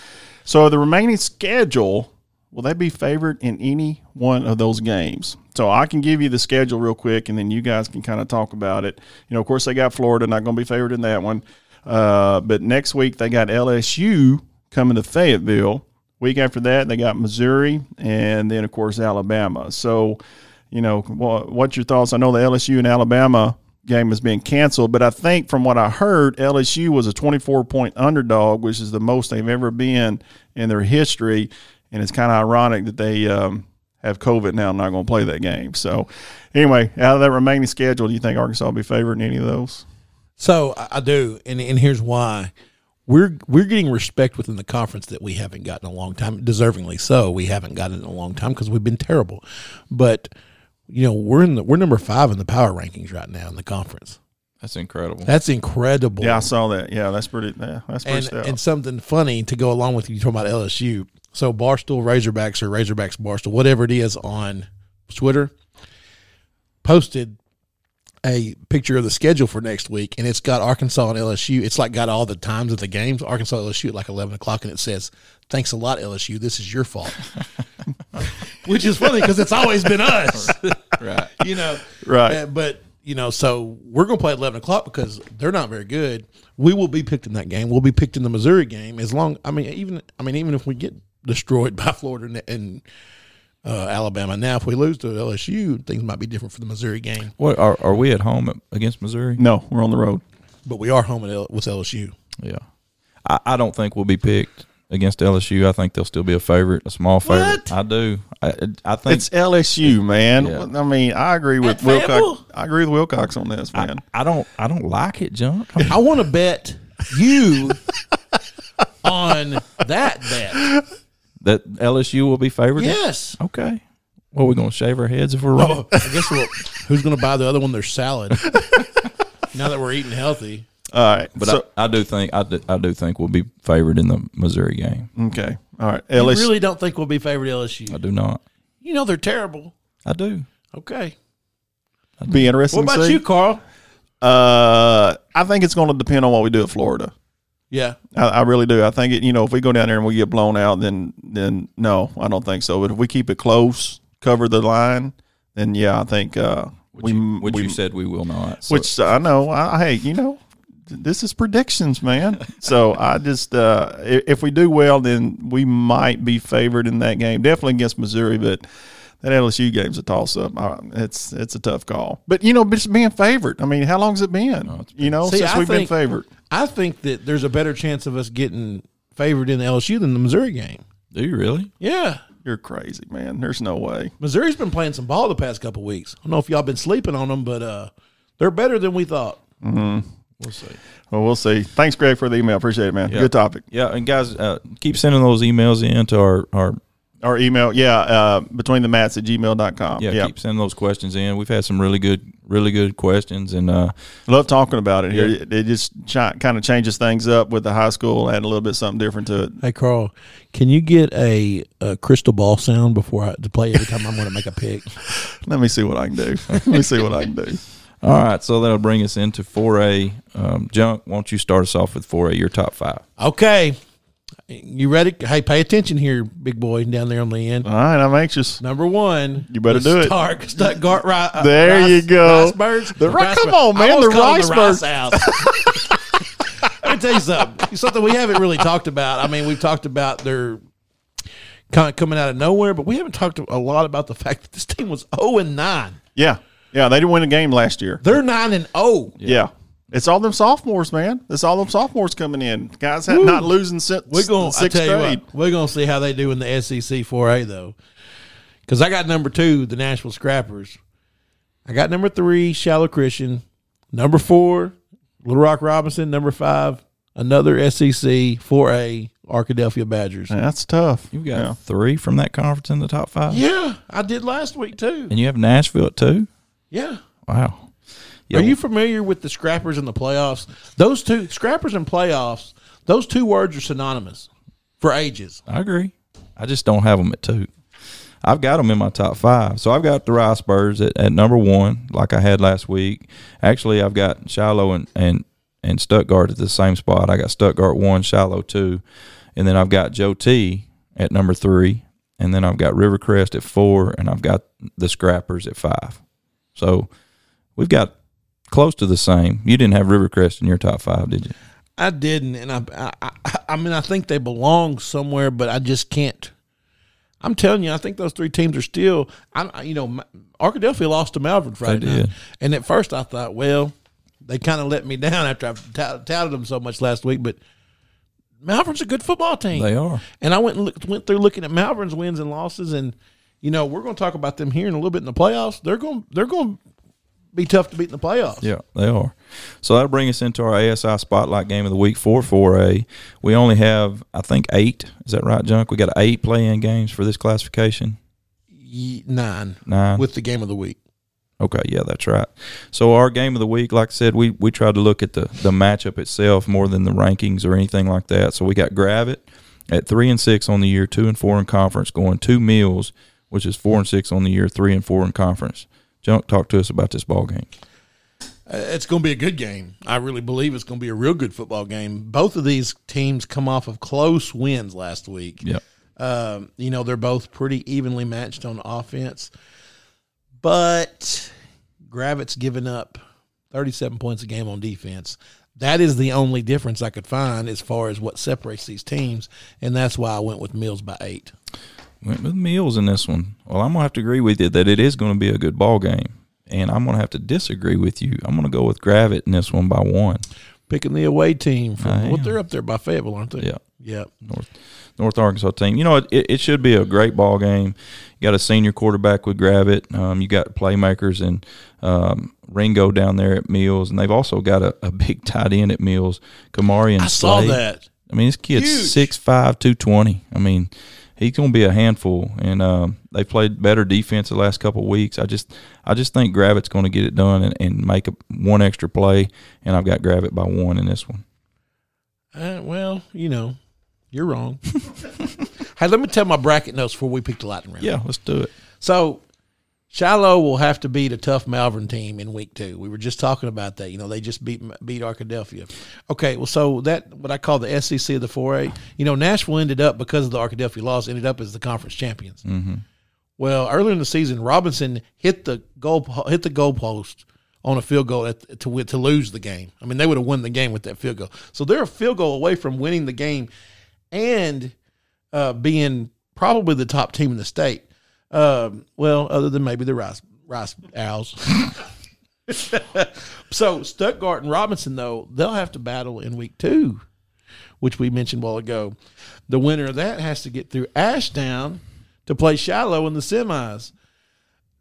So the remaining schedule will they be favored in any one of those games? So I can give you the schedule real quick, and then you guys can kind of talk about it. You know, of course they got Florida, not going to be favored in that one. Uh, but next week they got LSU coming to Fayetteville. Week after that, they got Missouri, and then of course Alabama. So, you know, what, what's your thoughts? I know the LSU and Alabama game has been canceled, but I think from what I heard, LSU was a 24 point underdog, which is the most they've ever been in their history, and it's kind of ironic that they um, have COVID now and not going to play that game. So, anyway, out of that remaining schedule, do you think Arkansas will be favored in any of those? So I, do, and and here's why. We're we're getting respect within the conference that we haven't gotten a long time, deservingly so. We haven't gotten in a long time because we've been terrible. But you know, we're in the we're number five in the power rankings right now in the conference. That's incredible. That's incredible. Yeah, I saw that. Yeah, that's pretty. Yeah, that's pretty and, stout. and something funny to go along with you talking about LSU. So Barstool Razorbacks or Razorbacks Barstool, whatever it is on Twitter, posted a picture of the schedule for next week, and it's got Arkansas and LSU. It's like got all the times of the games. Arkansas LSU at like eleven o'clock, and it says, "Thanks a lot, LSU. This is your fault." <laughs> Which is funny because it's always been us, <laughs> right. you know. Right. Uh, but you know, so we're going to play at eleven o'clock because they're not very good. We will be picked in that game. We'll be picked in the Missouri game as long. I mean, even I mean, even if we get destroyed <laughs> by Florida and, and uh, Alabama. Now, if we lose to LSU, things might be different for the Missouri game. What are are we at home against Missouri? No, we're on the road. But we are home at L- with LSU. Yeah, I, I don't think we'll be picked against LSU. I think they'll still be a favorite, a small favorite. What? I do. I, I think It's LSU, man. Yeah. I mean, I agree with Wilcox. I agree with Wilcox on this, I, man. I don't. I don't like it, Junk. I mean, I want to bet you <laughs> on that bet. That LSU will be favored. Yes. Okay. Well, we're gonna shave our heads if we're wrong. Oh, I guess we'll, who's going to buy the other one? Their salad. <laughs> now that we're eating healthy. All right, But so, I, I do think I do, I do think we'll be favored in the Missouri game. okay, all right. I LSU. really don't think we'll be favored LSU. I do not. You know they're terrible. I do. Okay. be interesting. What to about see. you, Carl? Uh, I think it's going to depend on what we do at Florida. Yeah. I, I really do. I think it. You know, if we go down there and we get blown out, then then no, I don't think so. But if we keep it close, cover the line, then yeah, I think uh, Which, we you, which we, you said we will not. So- which I know. I, hey, you know, this is predictions, man. <laughs> so I just uh, if we do well, then we might be favored in that game. Definitely against Missouri, but that LSU game's a toss up. It's it's a tough call. But you know, just being favored. I mean, how long's it been? you know, See, since I we've think- been favored. I think that there's a better chance of us getting favored in the LSU than the Missouri game. do you really? Yeah. You're crazy, man. There's no way. Missouri's been playing some ball the past couple weeks. I don't know if y'all been sleeping on them, but uh, they're better than we thought. We'll see. Well, we'll see. Thanks, Greg, for the email. Appreciate it, man. Yeah. Good topic. Yeah, and guys, uh, keep sending those emails in to our our Our email, yeah, uh, between the mats at gmail.com. yeah, Yeah. keep sending those questions in. We've had some really good really good questions and uh Love talking about it here. It, it just chi- kind of changes things up with the high school, add a little bit something different to it. Hey, Carl, can you get a, a crystal ball sound before I to play every time I'm going to make a pick? <laughs> Let me see what I can do. Let me see what I can do. <laughs> all right, so that'll bring us into 4A. Um, Junk, why don't you start us off with 4A, your top five? Okay. You ready? Hey, pay attention here, big boy down there on the end. All right, I'm anxious. Number one, You better the do it. Stark, Stuttgart, Ri- uh, There Rice, you go. Rice Birds. The Ri- come on, man, the Rice House. <laughs> Let me tell you something. Something we haven't really talked about. I mean, we've talked about their kind of coming out of nowhere, but we haven't talked a lot about the fact that this team was zero and nine. Yeah. Yeah, they didn't win a game last year. They're nine and oh. zero. Yeah. It's all them sophomores, man. It's all them sophomores coming in. Guys had Woo. not losing since We're going. I sixth tell you grade. what, we're going to see how they do in the SEC 4A though, because I got number two, the Nashville Scrappers. I got number three, Shiloh Christian. Number four, Little Rock Robinson. Number five, another SEC 4A Arkadelphia Badgers. Man, that's tough. You've got Yeah. three from that conference in the top five? Yeah, I did last week too. And you have Nashville at two? Yeah. Wow. Are you familiar with the Scrappers and the playoffs? Those two Scrappers and playoffs. Those two words are synonymous for ages. I agree. I just don't have them at two. I've got them in my top five. So I've got the Rice Birds at, at number one, like I had last week. Actually, I've got Shiloh and, and, and Stuttgart at the same spot. I got Stuttgart one, Shiloh two. And then I've got Joe T at number three. And then I've got Rivercrest at four. And I've got the Scrappers at five. So we've got close to the same. You didn't have Rivercrest in your top five, did you? I didn't, and I, I, I, mean, I think they belong somewhere, but I just can't. I'm telling you, I think those three teams are still. I, you know, Arkadelphia lost to Malvern Friday night, and at first I thought, well, they kind of let me down after I tout- touted them so much last week, but Malvern's a good football team. They are. And I went and looked, went through looking at Malvern's wins and losses, and you know, we're going to talk about them here in a little bit in the playoffs. They're going, they're going be tough to beat in the playoffs. Yeah, they are. So that'll bring us into our ASI Spotlight Game of the Week for 4A. We only have, I think, eight. Is that right, Junk? We got eight play-in games for this classification. Nine, Nine. with the game of the week. Okay, yeah, that's right. So our game of the week, like I said, we we tried to look at the the matchup itself more than the rankings or anything like that. So we got Gravette at three and six on the year, two and four in conference, going two Mills, which is four and six on the year, three and four in conference. Junk, talk to us about this ball game. Uh, It's going to be a good game. I really believe it's going to be a real good football game. Both of these teams come off of close wins last week. Yep. Um, you know, they're both pretty evenly matched on offense, but Gravette's given up 37 points a game on defense. That is the only difference I could find as far as what separates these teams, and that's why I went with Mills by eight. Went with Mills in this one. Well, I'm gonna have to agree with you that it is going to be a good ball game, and I'm gonna have to disagree with you. I'm gonna go with Gravette in this one by one. Picking the away team from am. they're up there by Fayetteville, aren't they? Yeah. Yeah. North North Arkansas team. You know, it, it, it should be a great ball game. You got a senior quarterback with Gravette. Um, you got playmakers and um, Ringo down there at Mills, and they've also got a, a big tight end at Mills, Kamari and I saw that. I mean, this kid's Huge. six five, two twenty. I mean, he's going to be a handful, and um, they played better defense the last couple of weeks. I just, I just think Gravette's going to get it done and, and make a, one extra play, and I've got Gravett by one in this one. Uh, well, you know, you're wrong. <laughs> hey, let me tell my bracket notes before we pick the lightning round. Yeah, let's do it. So Shiloh will have to beat a tough Malvern team in week two. We were just talking about that. You know, they just beat beat Arkadelphia. Okay, well, so that what I call the SEC of the 4A. You know, Nashville ended up because of the Arkadelphia loss, ended up as the conference champions. Mm-hmm. Well, earlier in the season, Robinson hit the goal hit the goalpost on a field goal at, to win- to lose the game. I mean, they would have won the game with that field goal. So they're a field goal away from winning the game and uh, being probably the top team in the state. Um, well, other than maybe the Rice Rice Owls. <laughs> so Stuttgart and Robinson, though, they'll have to battle in week two, which we mentioned a while ago. The winner of that has to get through Ashdown to play Shiloh in the semis.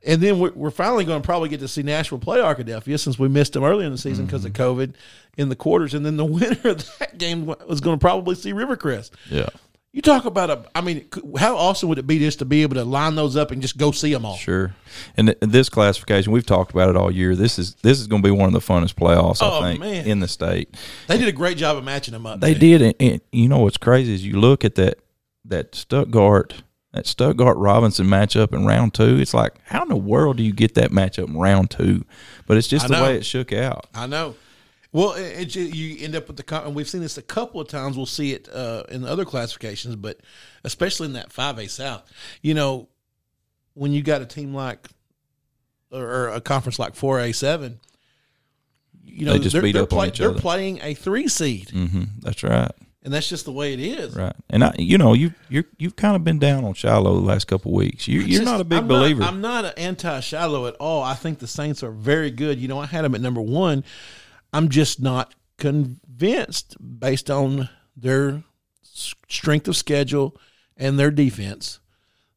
And then we're, we're finally going to probably get to see Nashville play Arkadelphia since we missed them early in the season because of COVID in the quarters. And then the <laughs> winner of that game was going to probably see Rivercrest. Yeah. You talk about a, I mean, how awesome would it be just to be able to line those up and just go see them all? Sure. And th- this classification, we've talked about it all year. This is this is going to be one of the funnest playoffs, Oh, I think, man. in the state. They did a great job of matching them up. They too. did, and, and you know what's crazy is you look at that that Stuttgart that Stuttgart Robinson matchup in round two. It's like, how in the world do you get that matchup in round two? But it's just I the know. way it shook out. I know. Well, it, it, you end up with the, and we've seen this a couple of times. We'll see it uh, in other classifications, but especially in that 5A South. You know, when you got a team like, or, or a conference like 4A7, you know, They just they're, beat they're up on each They're other. playing a three seed, hmm That's right. and that's just the way it is. Right. And I, you know, you you you've kind of been down on Shiloh the last couple of weeks. You, you're Just- not a big I'm believer. I'm not an anti Shiloh at all. I think the Saints are very good. You know, I had them at number one. I'm just not convinced based on their strength of schedule and their defense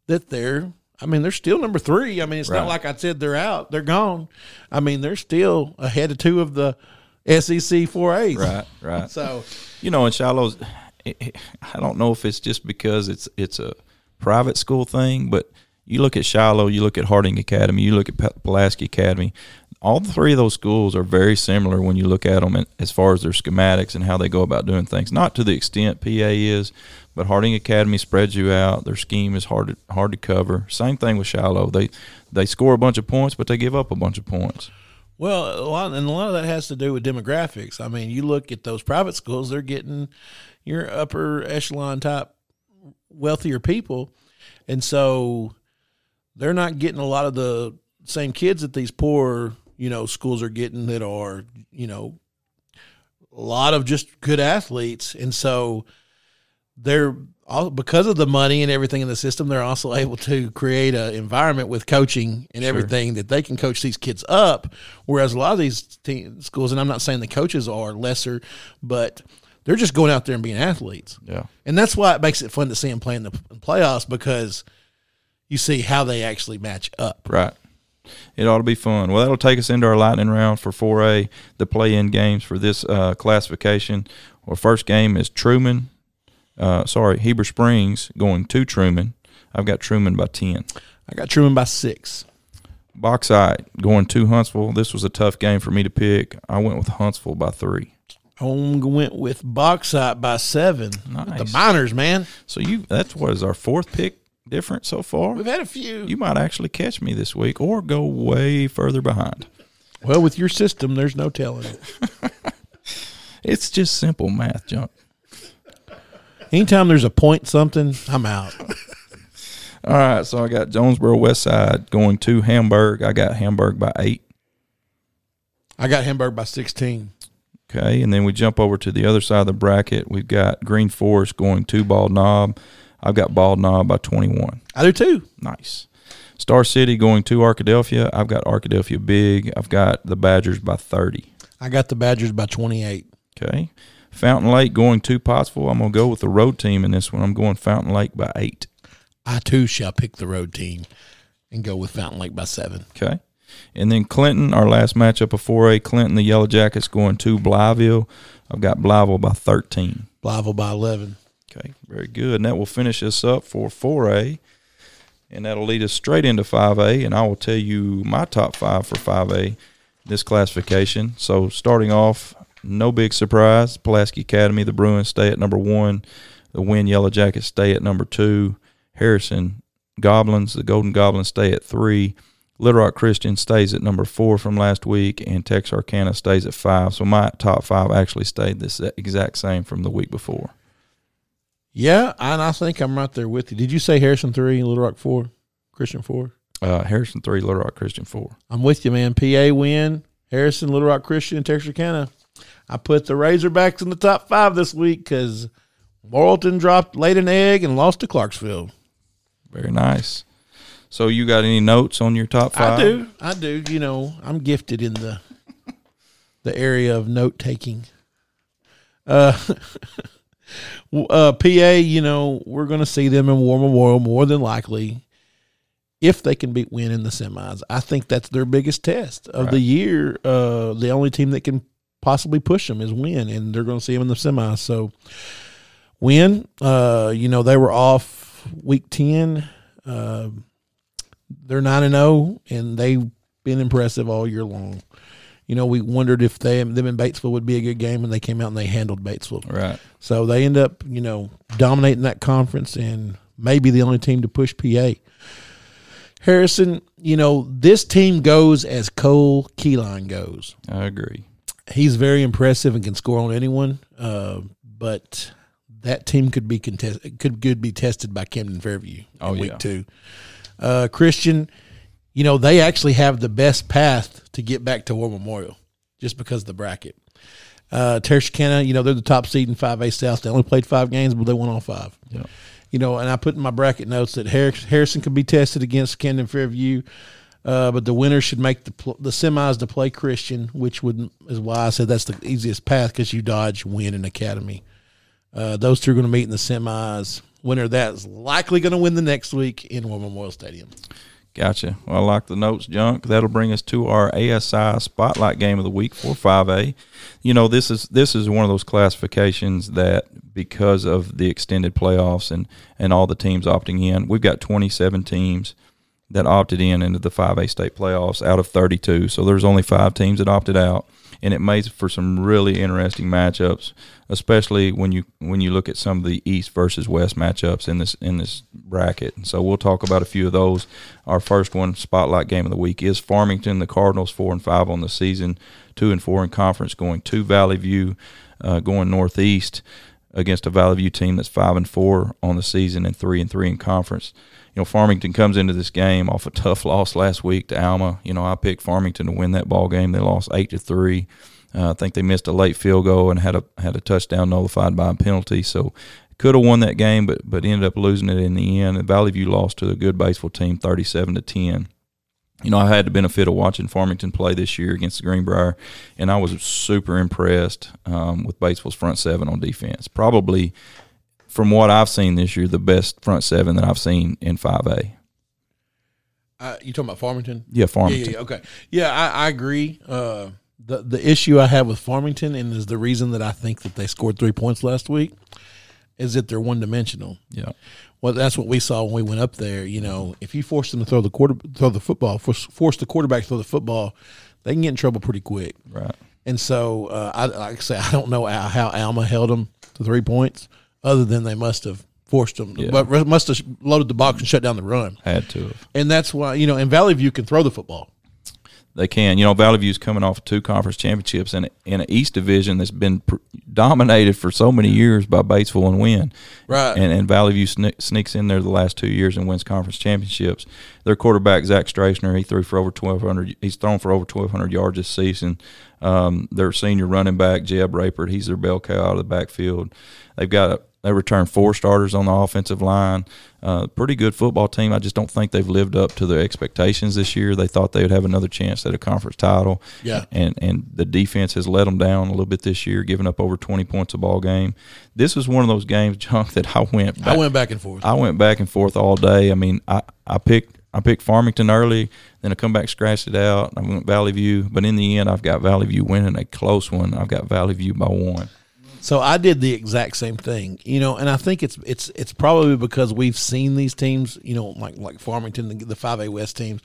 that they're. I mean, they're still number three. I mean, it's Right. not like I said they're out. They're gone. I mean, they're still ahead of two of the SEC four A's. right. Right. So you know, in Shiloh's, I don't know if it's just because it's it's a private school thing, but you look at Shiloh, you look at Harding Academy, you look at Pulaski Academy. All three of those schools are very similar when you look at them as far as their schematics and how they go about doing things. Not to the extent PA is, but Harding Academy spreads you out. Their scheme is hard to, hard to cover. Same thing with Shiloh. They they score a bunch of points, but they give up a bunch of points. Well, a lot, and a lot of that has to do with demographics. I mean, you look at those private schools; they're getting your upper echelon type wealthier people, and so they're not getting a lot of the same kids that these poor, you know, schools are getting that are, you know, a lot of just good athletes, and so they're all because of the money and everything in the system. They're also <laughs> able to create an environment with coaching and everything that they can coach these kids up. Whereas a lot of these teen schools, and I'm not saying the coaches are lesser, but they're just going out there and being athletes. Yeah. And that's why it makes it fun to see them play in the playoffs because you see how they actually match up. Right. It ought to be fun. Well, that'll take us into our lightning round for 4A, the play-in games for this uh, classification. Our first game is Trumann. Uh, sorry, Heber Springs going to Trumann. I've got Trumann by ten. I got Trumann by six. Bauxite going to Huntsville. This was a tough game for me to pick. I went with Huntsville by three. I went with Bauxite by seven. The miners, man. So you that's what is our fourth pick different so far. We've had a few. You might actually catch me this week or go way further behind. well, with your system, there's no telling it. <laughs> It's just simple math, junk. Anytime there's a point something, I'm out. <laughs> All right, so I got Jonesboro West Side going to Hamburg. I got Hamburg by eight. I got Hamburg by 16. Okay, and then we jump over to the other side of the bracket. We've got Green Forest going to Bald Knob. I've got Bald Knob by 21. I do too. Nice. Star City going to Arkadelphia. I've got Arkadelphia big. I've got the Badgers by 30. I got the Badgers by 28. Okay. Fountain Lake going to Pottsville. I'm going to go with the road team in this one. I'm going Fountain Lake by 8. I too shall pick the road team and go with Fountain Lake by seven. Okay. And then Clinton, our last matchup of 4A, Clinton, the Yellow Jackets going to Blytheville. I've got Blytheville by 13. Blytheville by 11. Okay, very good. And that will finish us up for 4A. And that'll lead us straight into 5A. And I will tell you my top five for 5A, this classification. So starting off, no big surprise. Pulaski Academy, the Bruins stay at number one. The Wynne Yellow Jackets stay at number two. Harrison Goblins, the Golden Goblins stay at three. Little Rock Christian stays at number four from last week, and Texarkana stays at five. So my top five actually stayed this exact same from the week before. Yeah, and I think I'm right there with you. Did you say Harrison three, Little Rock four, Christian four? Uh, Harrison three, Little Rock Christian four. I'm with you, man. PA Wynne, Harrison, Little Rock Christian, Texarkana. I put the Razorbacks in the top five this week because Morrilton dropped, laid an egg, and lost to Clarksville. Very nice. So you got any notes on your top five? I do. I do. You know, I'm gifted in the the area of note taking. Uh, <laughs> uh, PA, you know, we're going to see them in War Memorial more than likely if they can beat Wynne in the semis. I think that's their biggest test of Right. the year. Uh, the only team that can possibly push them is Wynne, and they're going to see them in the semis. So, Wynne, uh, you know, they were off week 10. Uh, they're 9 and 0, and they've been impressive all year long. You know, we wondered if they them in Batesville would be a good game, and they came out and they handled Batesville. Right. So they end up, you know, dominating that conference and maybe the only team to push PA. Harrison, you know, this team goes as Cole Keyline goes. I agree. He's very impressive and can score on anyone, uh, but that team could be contested, could could be tested by Camden Fairview Oh, in week yeah. two. Uh, Christian, you know, they actually have the best path to get back to War Memorial just because of the bracket. Uh, Texarkana, you know, they're the top seed in 5A South. They only played five games, but they won all five. Yeah. You know, and I put in my bracket notes that Harrison could be tested against Camden Fairview, uh, but the winner should make the pl- the semis to play Christian, which would is why I said that's the easiest path because you dodge Wynne in Academy. Uh, those two are going to meet in the semis. Winner that is likely going to win the next week in War Memorial Stadium. Gotcha. Well, I like the notes, Junk. That'll bring us to our ASI Spotlight Game of the Week for 5A. You know, this is this is one of those classifications that because of the extended playoffs and and all the teams opting in, we've got 27 teams that opted in into the 5A state playoffs out of 32. So there's only five teams that opted out, and it makes for some really interesting matchups, especially when you when you look at some of the East versus West matchups in this in this bracket. So we'll talk about a few of those. Our first one, spotlight game of the week, is Farmington. The Cardinals four and five on the season, two and four in conference, going to Valley View, uh, going northeast against a Valley View team that's five and four on the season and three and three in conference. You know, Farmington comes into this game off a tough loss last week to Alma. You know, I picked Farmington to win that ball game. They lost eight to three. Uh, I think they missed a late field goal and had a had a touchdown nullified by a penalty. So could have won that game, but but ended up losing it in the end. And Valley View lost to a good baseball team, thirty-seven to ten you know, I had the benefit of watching Farmington play this year against the Greenbrier, and I was super impressed um, with Batesville's front seven on defense. Probably, from what I've seen this year, the best front seven that I've seen in 5A. Uh, you talking about Farmington? Yeah, Farmington. yeah, yeah, okay. Yeah, I, I agree. Uh, the the issue I have with Farmington, and is the reason that I think that they scored three points last week, is that they're one dimensional. Yeah. Well, that's what we saw when we went up there. You know, if you force them to throw the quarter, throw the football, force, force the quarterback to throw the football, they can get in trouble pretty quick. Right. And so, uh, I like I say, <laughs> I don't know how Alma held them to three points, other than they must have forced them, Yeah. but must have loaded the box and shut down the run. Had to have. And that's why you know, and Valley View can throw the football. They can. You know, Valley View's coming off two conference championships in, in an East division that's been pr- dominated for so many years by Batesville and Wynne. Right. And, and Valley View sne- sneaks in there the last two years and wins conference championships. Their quarterback, Zach Strachner, he threw for over 1,200. He's thrown for over 1,200 yards this season. Um, their senior running back, Jeb Rapert, he's their bell cow out of the backfield. They've got a, they returned four starters on the offensive line. Uh, pretty good football team. I just don't think they've lived up to their expectations this year. They thought they would have another chance at a conference title. Yeah. And and the defense has let them down a little bit this year, giving up over 20 points a ball game. This was one of those games, Junk, <laughs> that I went I went back and forth. I went back and forth all day. I mean, I, I picked I picked Farmington early, then I come back scratched it out. I went Valley View, but in the end, I've got Valley View winning a close one. I've got Valley View by one. So I did the exact same thing, you know, and I think it's it's it's probably because we've seen these teams, you know, like like Farmington, the, the five A West teams,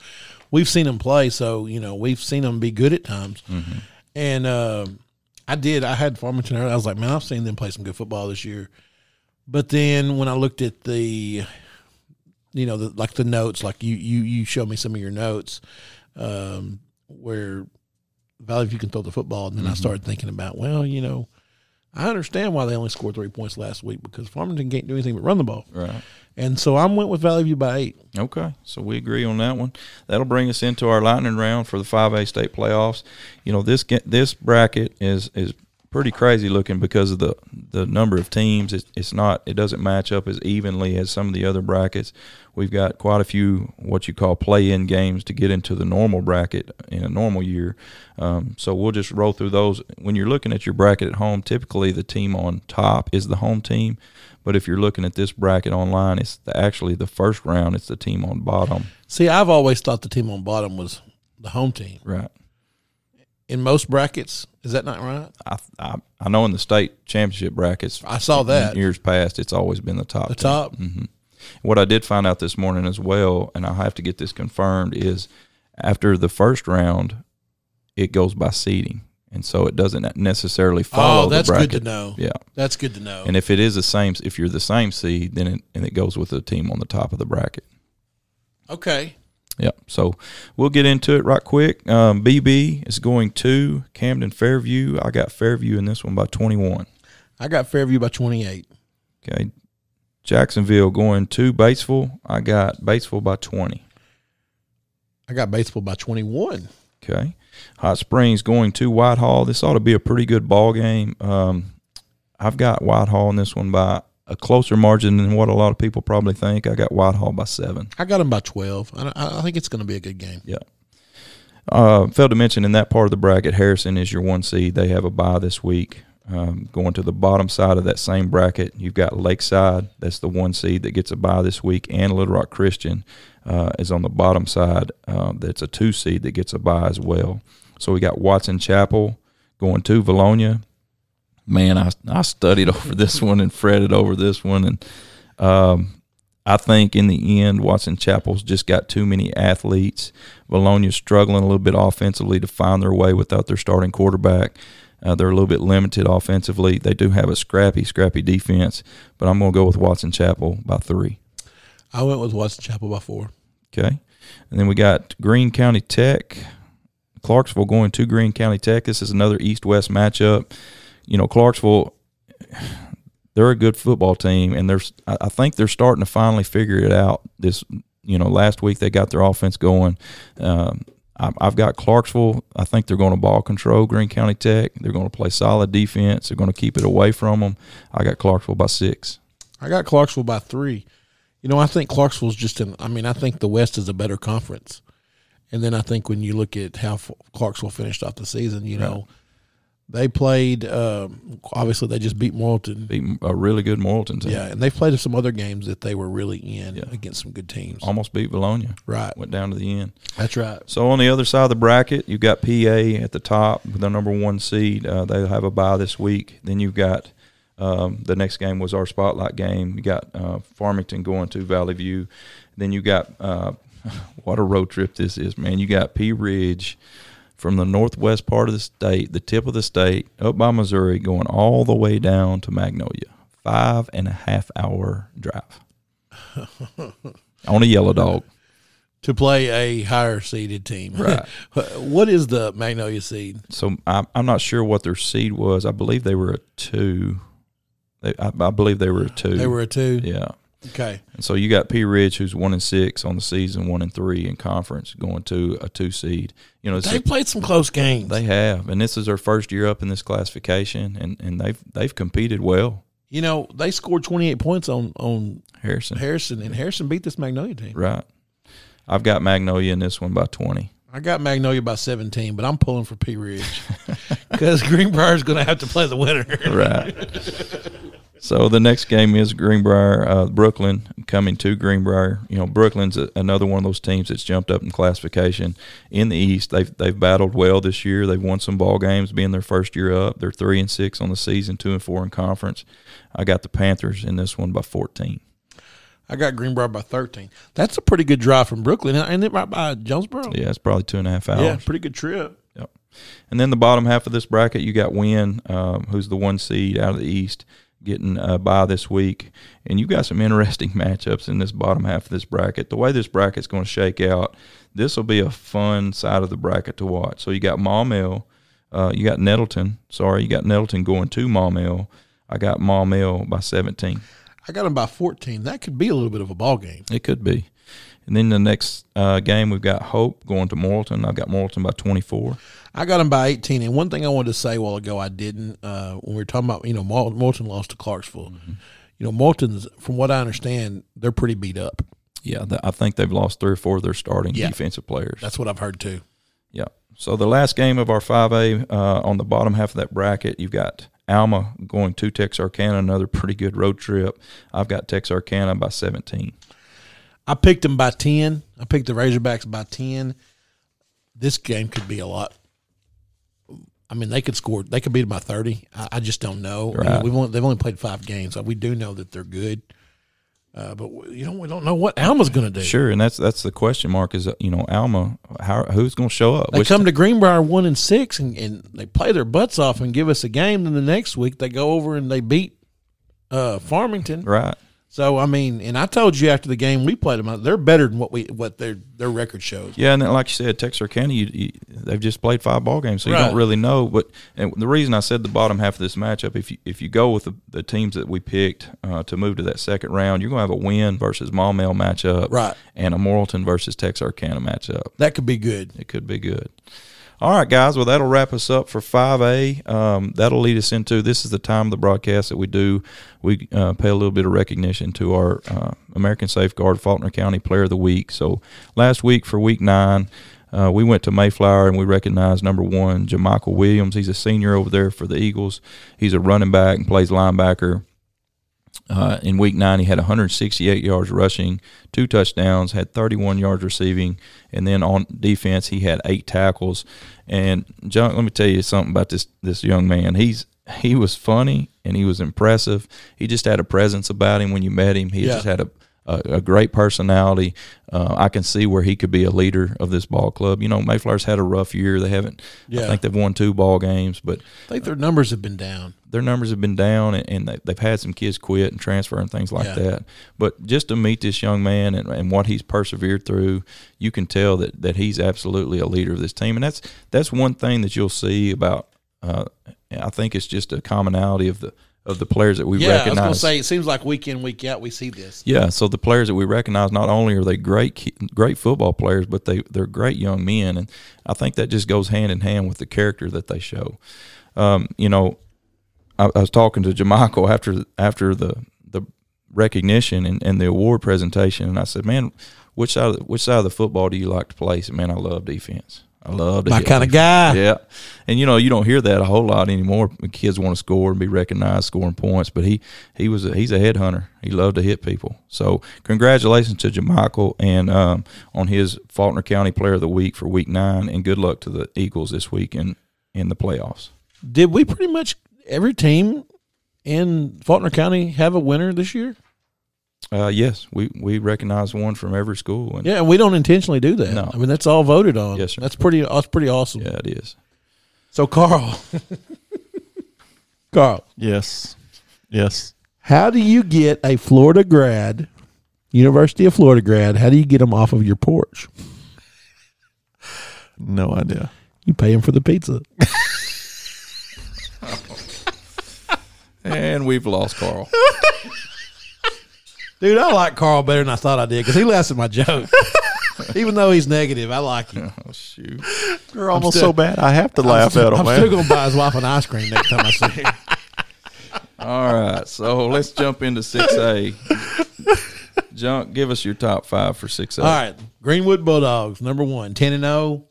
we've seen them play, so you know we've seen them be good at times, and uh, I did. I had Farmington. I was like, man, I've seen them play some good football this year, but then when I looked at the, you know, the, like the notes, like you you you showed me some of your notes, um, where Valley View can throw the football, and then I started thinking about, well, you know. I understand why they only scored three points last week because Farmington can't do anything but run the ball. Right. And so I went with Valley View by eight. Okay, so we agree on that one. That'll bring us into our lightning round for the 5A state playoffs. You know, this this bracket is is pretty crazy looking because of the the number of teams. It's, it's not it doesn't match up as evenly as some of the other brackets. We've got quite a few what you call play-in games to get into the normal bracket in a normal year. Um, so we'll just roll through those. When you're looking at your bracket at home, typically the team on top is the home team. But if you're looking at this bracket online, it's the, actually the first round. It's the team on bottom. See, I've always thought the team on bottom was the home team. Right. In most brackets, is that not right? I, I I know in the state championship brackets, I saw that. years past, it's always been the top. The team. top. hmm What I did find out this morning as well, and I'll have to get this confirmed, is after the first round, it goes by seeding, and so it doesn't necessarily follow. Oh, that's good to know. Yeah, That's good to know. and if it is the same, if you're the same seed, then it, and it goes with the team on the top of the bracket. okay. Yep. So we'll get into it right quick. Um, BB is going to Camden Fairview. I got Fairview in this one by 21. I got Fairview by 28. Okay. Jacksonville going to Batesville. I got Batesville by 20. I got Batesville by 21. Okay. Hot Springs going to Whitehall. This ought to be a pretty good ball game. Um, I've got Whitehall in this one by a closer margin than what a lot of people probably think. I got Whitehall by seven. I got them by 12. I, I think it's going to be a good game. Yeah. Uh, failed to mention in that part of the bracket, Harrison is your one seed. They have a bye this week. Um, going to the bottom side of that same bracket, you've got Lakeside. That's the one seed that gets a bye this week, and Little Rock Christian uh, is on the bottom side. Uh, that's a two seed that gets a bye as well. So we got Watson Chapel going to Vilonia. Man, I I studied <laughs> over this one and fretted over this one, and um, I think in the end, Watson Chapel's just got too many athletes. Vilonia's struggling a little bit offensively to find their way without their starting quarterback. Uh, they're a little bit limited offensively. They do have a scrappy, scrappy defense, but I'm going to go with Watson Chapel by three. I went with Watson Chapel by four. Okay. And then we got Greene County Tech, Clarksville going to Greene County Tech. This is another East West matchup. You know, Clarksville, they're a good football team, and there's I think they're starting to finally figure it out. This, you know, last week they got their offense going. Um, I- I've got Clarksville. I think they're going to ball control Greene County Tech. They're going to play solid defense. They're going to keep it away from them. I got Clarksville by six. I got Clarksville by three. You know, I think Clarksville's just in. I mean, I think the West is a better conference, and then I think when you look at how Clarksville finished off the season, you know, they played. Um, obviously, they just beat Morrilton. Beat a really good Morrilton team. Yeah, and they played some other games that they were really in Yeah. against some good teams. Almost beat Vilonia. Right, Went down to the end. that's right. So on the other side of the bracket, you've got PA at the top with the number one seed. Uh, they'll have a bye this week. Then you've got um, the next game was our spotlight game. You got uh, Farmington going to Valley View. Then you got uh, <laughs> what a road trip this is, man. You got Pea Ridge from the northwest part of the state, the tip of the state, up by Missouri, going all the way down to Magnolia. Five and a half hour drive <laughs> on a yellow dog. To play a higher seeded team, Right. <laughs> what is the Magnolia seed? So I'm I'm not sure what their seed was. I believe they were a two. They, I, I believe they were a two. They were a two. yeah. Okay, And so you got Pea Ridge, who's one and six on the season, one and three in conference, going to a two seed. You know, they played some close games. they have, and this is their first year up in this classification, and, and they've they've competed well. You know, they scored 28 points on on Harrison. Harrison, and Harrison beat this Magnolia team. Right. I've got Magnolia in this one by 20. I got Magnolia by 17, but I'm pulling for Pea Ridge <laughs> because Greenbrier's going to have to play the winner. Right. <laughs> so the next game is Greenbrier, uh, Brooklyn coming to Greenbrier. You know, Brooklyn's a, another one of those teams that's jumped up in classification in the East. They've they've battled well this year. They've won some ball games, being their first year up. They're three and six on the season, two and four in conference. I got the Panthers in this one by 14. I got Greenbrier by 13. That's a pretty good drive from Brooklyn. Ain't it right by Jonesboro? Yeah, it's probably two and a half hours. Yeah, pretty good trip. Yep. And then the bottom half of this bracket, you got Wynne, um, who's the one seed out of the East, getting uh, by this week. And you've got some interesting <laughs> matchups in this bottom half of this bracket. The way this bracket's going to shake out, this will be a fun side of the bracket to watch. So you got Maumelle, uh, you got Nettleton. Sorry, you got Nettleton going to Maumelle. I got Maumelle by 17. I got them by 14. That could be a little bit of a ball game. It could be. And then the next uh, game, we've got Hope going to Morrilton. I've got Morrilton by 24. I got them by 18. And one thing I wanted to say a while ago, I didn't, uh, when we were talking about, you know, Morrilton lost to Clarksville. You know, Morrilton's, from what I understand, they're pretty beat up. Yeah, th- I think they've lost three or four of their starting Yeah. defensive players. That's what I've heard too. Yeah. So the last game of our 5A uh, on the bottom half of that bracket, you've got Alma going to Texarkana, another pretty good road trip. I've got Texarkana by 17. I picked them by 10. I picked the Razorbacks by 10. This game could be a lot. I mean, they could score. They could beat them by 30. I, I just don't know. You know, Right. we've only, they've only played five games. So we do know that they're good. Uh, but we- you know, we don't know what Alma's going to do. Sure, and that's that's the question mark is you know Alma, how who's going to show up? They Which- come to Greenbrier one and six, and, and they play their butts off and give us a game. Then the next week they go over and they beat uh, Farmington. right. So I mean, and I told you after the game we played them, they're better than what we what their their record shows. Yeah, and then, like you said, Texarkana, you, you, they've just played five ball games, so you Right. don't really know. But and the reason I said the bottom half of this matchup, if you if you go with the, the teams that we picked uh, to move to that second round, you're going to have a Wynne versus Maumelle matchup, Right. and a Morrilton versus Texarkana matchup. That could be good. It could be good. All right, guys. Well, that'll wrap us up for 5A. Um, that'll lead us into this is the time of the broadcast that we do. We uh, pay a little bit of recognition to our uh, American Safeguard Faulkner County Player of the Week. So last week for week nine, uh, we went to Mayflower and we recognized number one, Jamichael Williams. He's a senior over there for the Eagles. He's a running back and plays linebacker. Uh, in week nine, he had 168 yards rushing, two touchdowns, had 31 yards receiving, and then on defense, he had eight tackles. And John, let me tell you something about this this young man. He's he was funny and he was impressive. He just had a presence about him when you met him. He Yeah. just had a a, a great personality. Uh, I can see where he could be a leader of this ball club. You know, Mayflower's had a rough year. They haven't. Yeah. I think they've won two ball games, but I think their numbers have been down. their numbers have been down and, and they, they've had some kids quit and transfer and things like Yeah. that. But just to meet this young man and, and what he's persevered through, you can tell that, that he's absolutely a leader of this team. And that's that's one thing that you'll see about. Uh, I think it's just a commonality of the of the players that we recognize. yeah, I was recognize. going to say it seems like week in week out we see this. Yeah, so the players that we recognize not only are they great great football players, but they they're great young men, and I think that just goes hand in hand with the character that they show. Um, you know, I, I was talking to Jamichael after after the the recognition and, and the award presentation, and I said, "Man, which side of the, which side of the football do you like to play?" He said, "Man, I love defense. I love to My kind of guy. Yeah, and you know you don't hear that a whole lot anymore. Kids want to score and be recognized, scoring points. But he he was a, he's a headhunter. He loved to hit people. So congratulations to Jamichael and um, on his Faulkner County Player of the Week for Week Nine, and good luck to the Eagles this week in in the playoffs. Did we pretty much every team in Faulkner County have a winner this year? Uh, yes, we we recognize one from every school, and Yeah, and we don't intentionally do that. No. I mean that's all voted on. Yes, sir. That's pretty. That's pretty awesome. yeah, it is. So Carl, <laughs> Carl, Yes. Yes. how do you get a Florida grad, University of Florida grad? How do you get them off of your porch? No idea. You pay them for the pizza. <laughs> And we've lost Carl. <laughs> Dude, I like Carl better than I thought I did because he laughs at my joke. <laughs> Even though he's negative, I like him. oh shoot! They're almost still- so bad. I have to laugh I'm, at him. I'm man. still going to buy his wife an ice cream next time I see her. <laughs> All right, so let's jump into six A. Junk, give us your top five for six A. All right, Greenwood Bulldogs, number one, 10 and 0.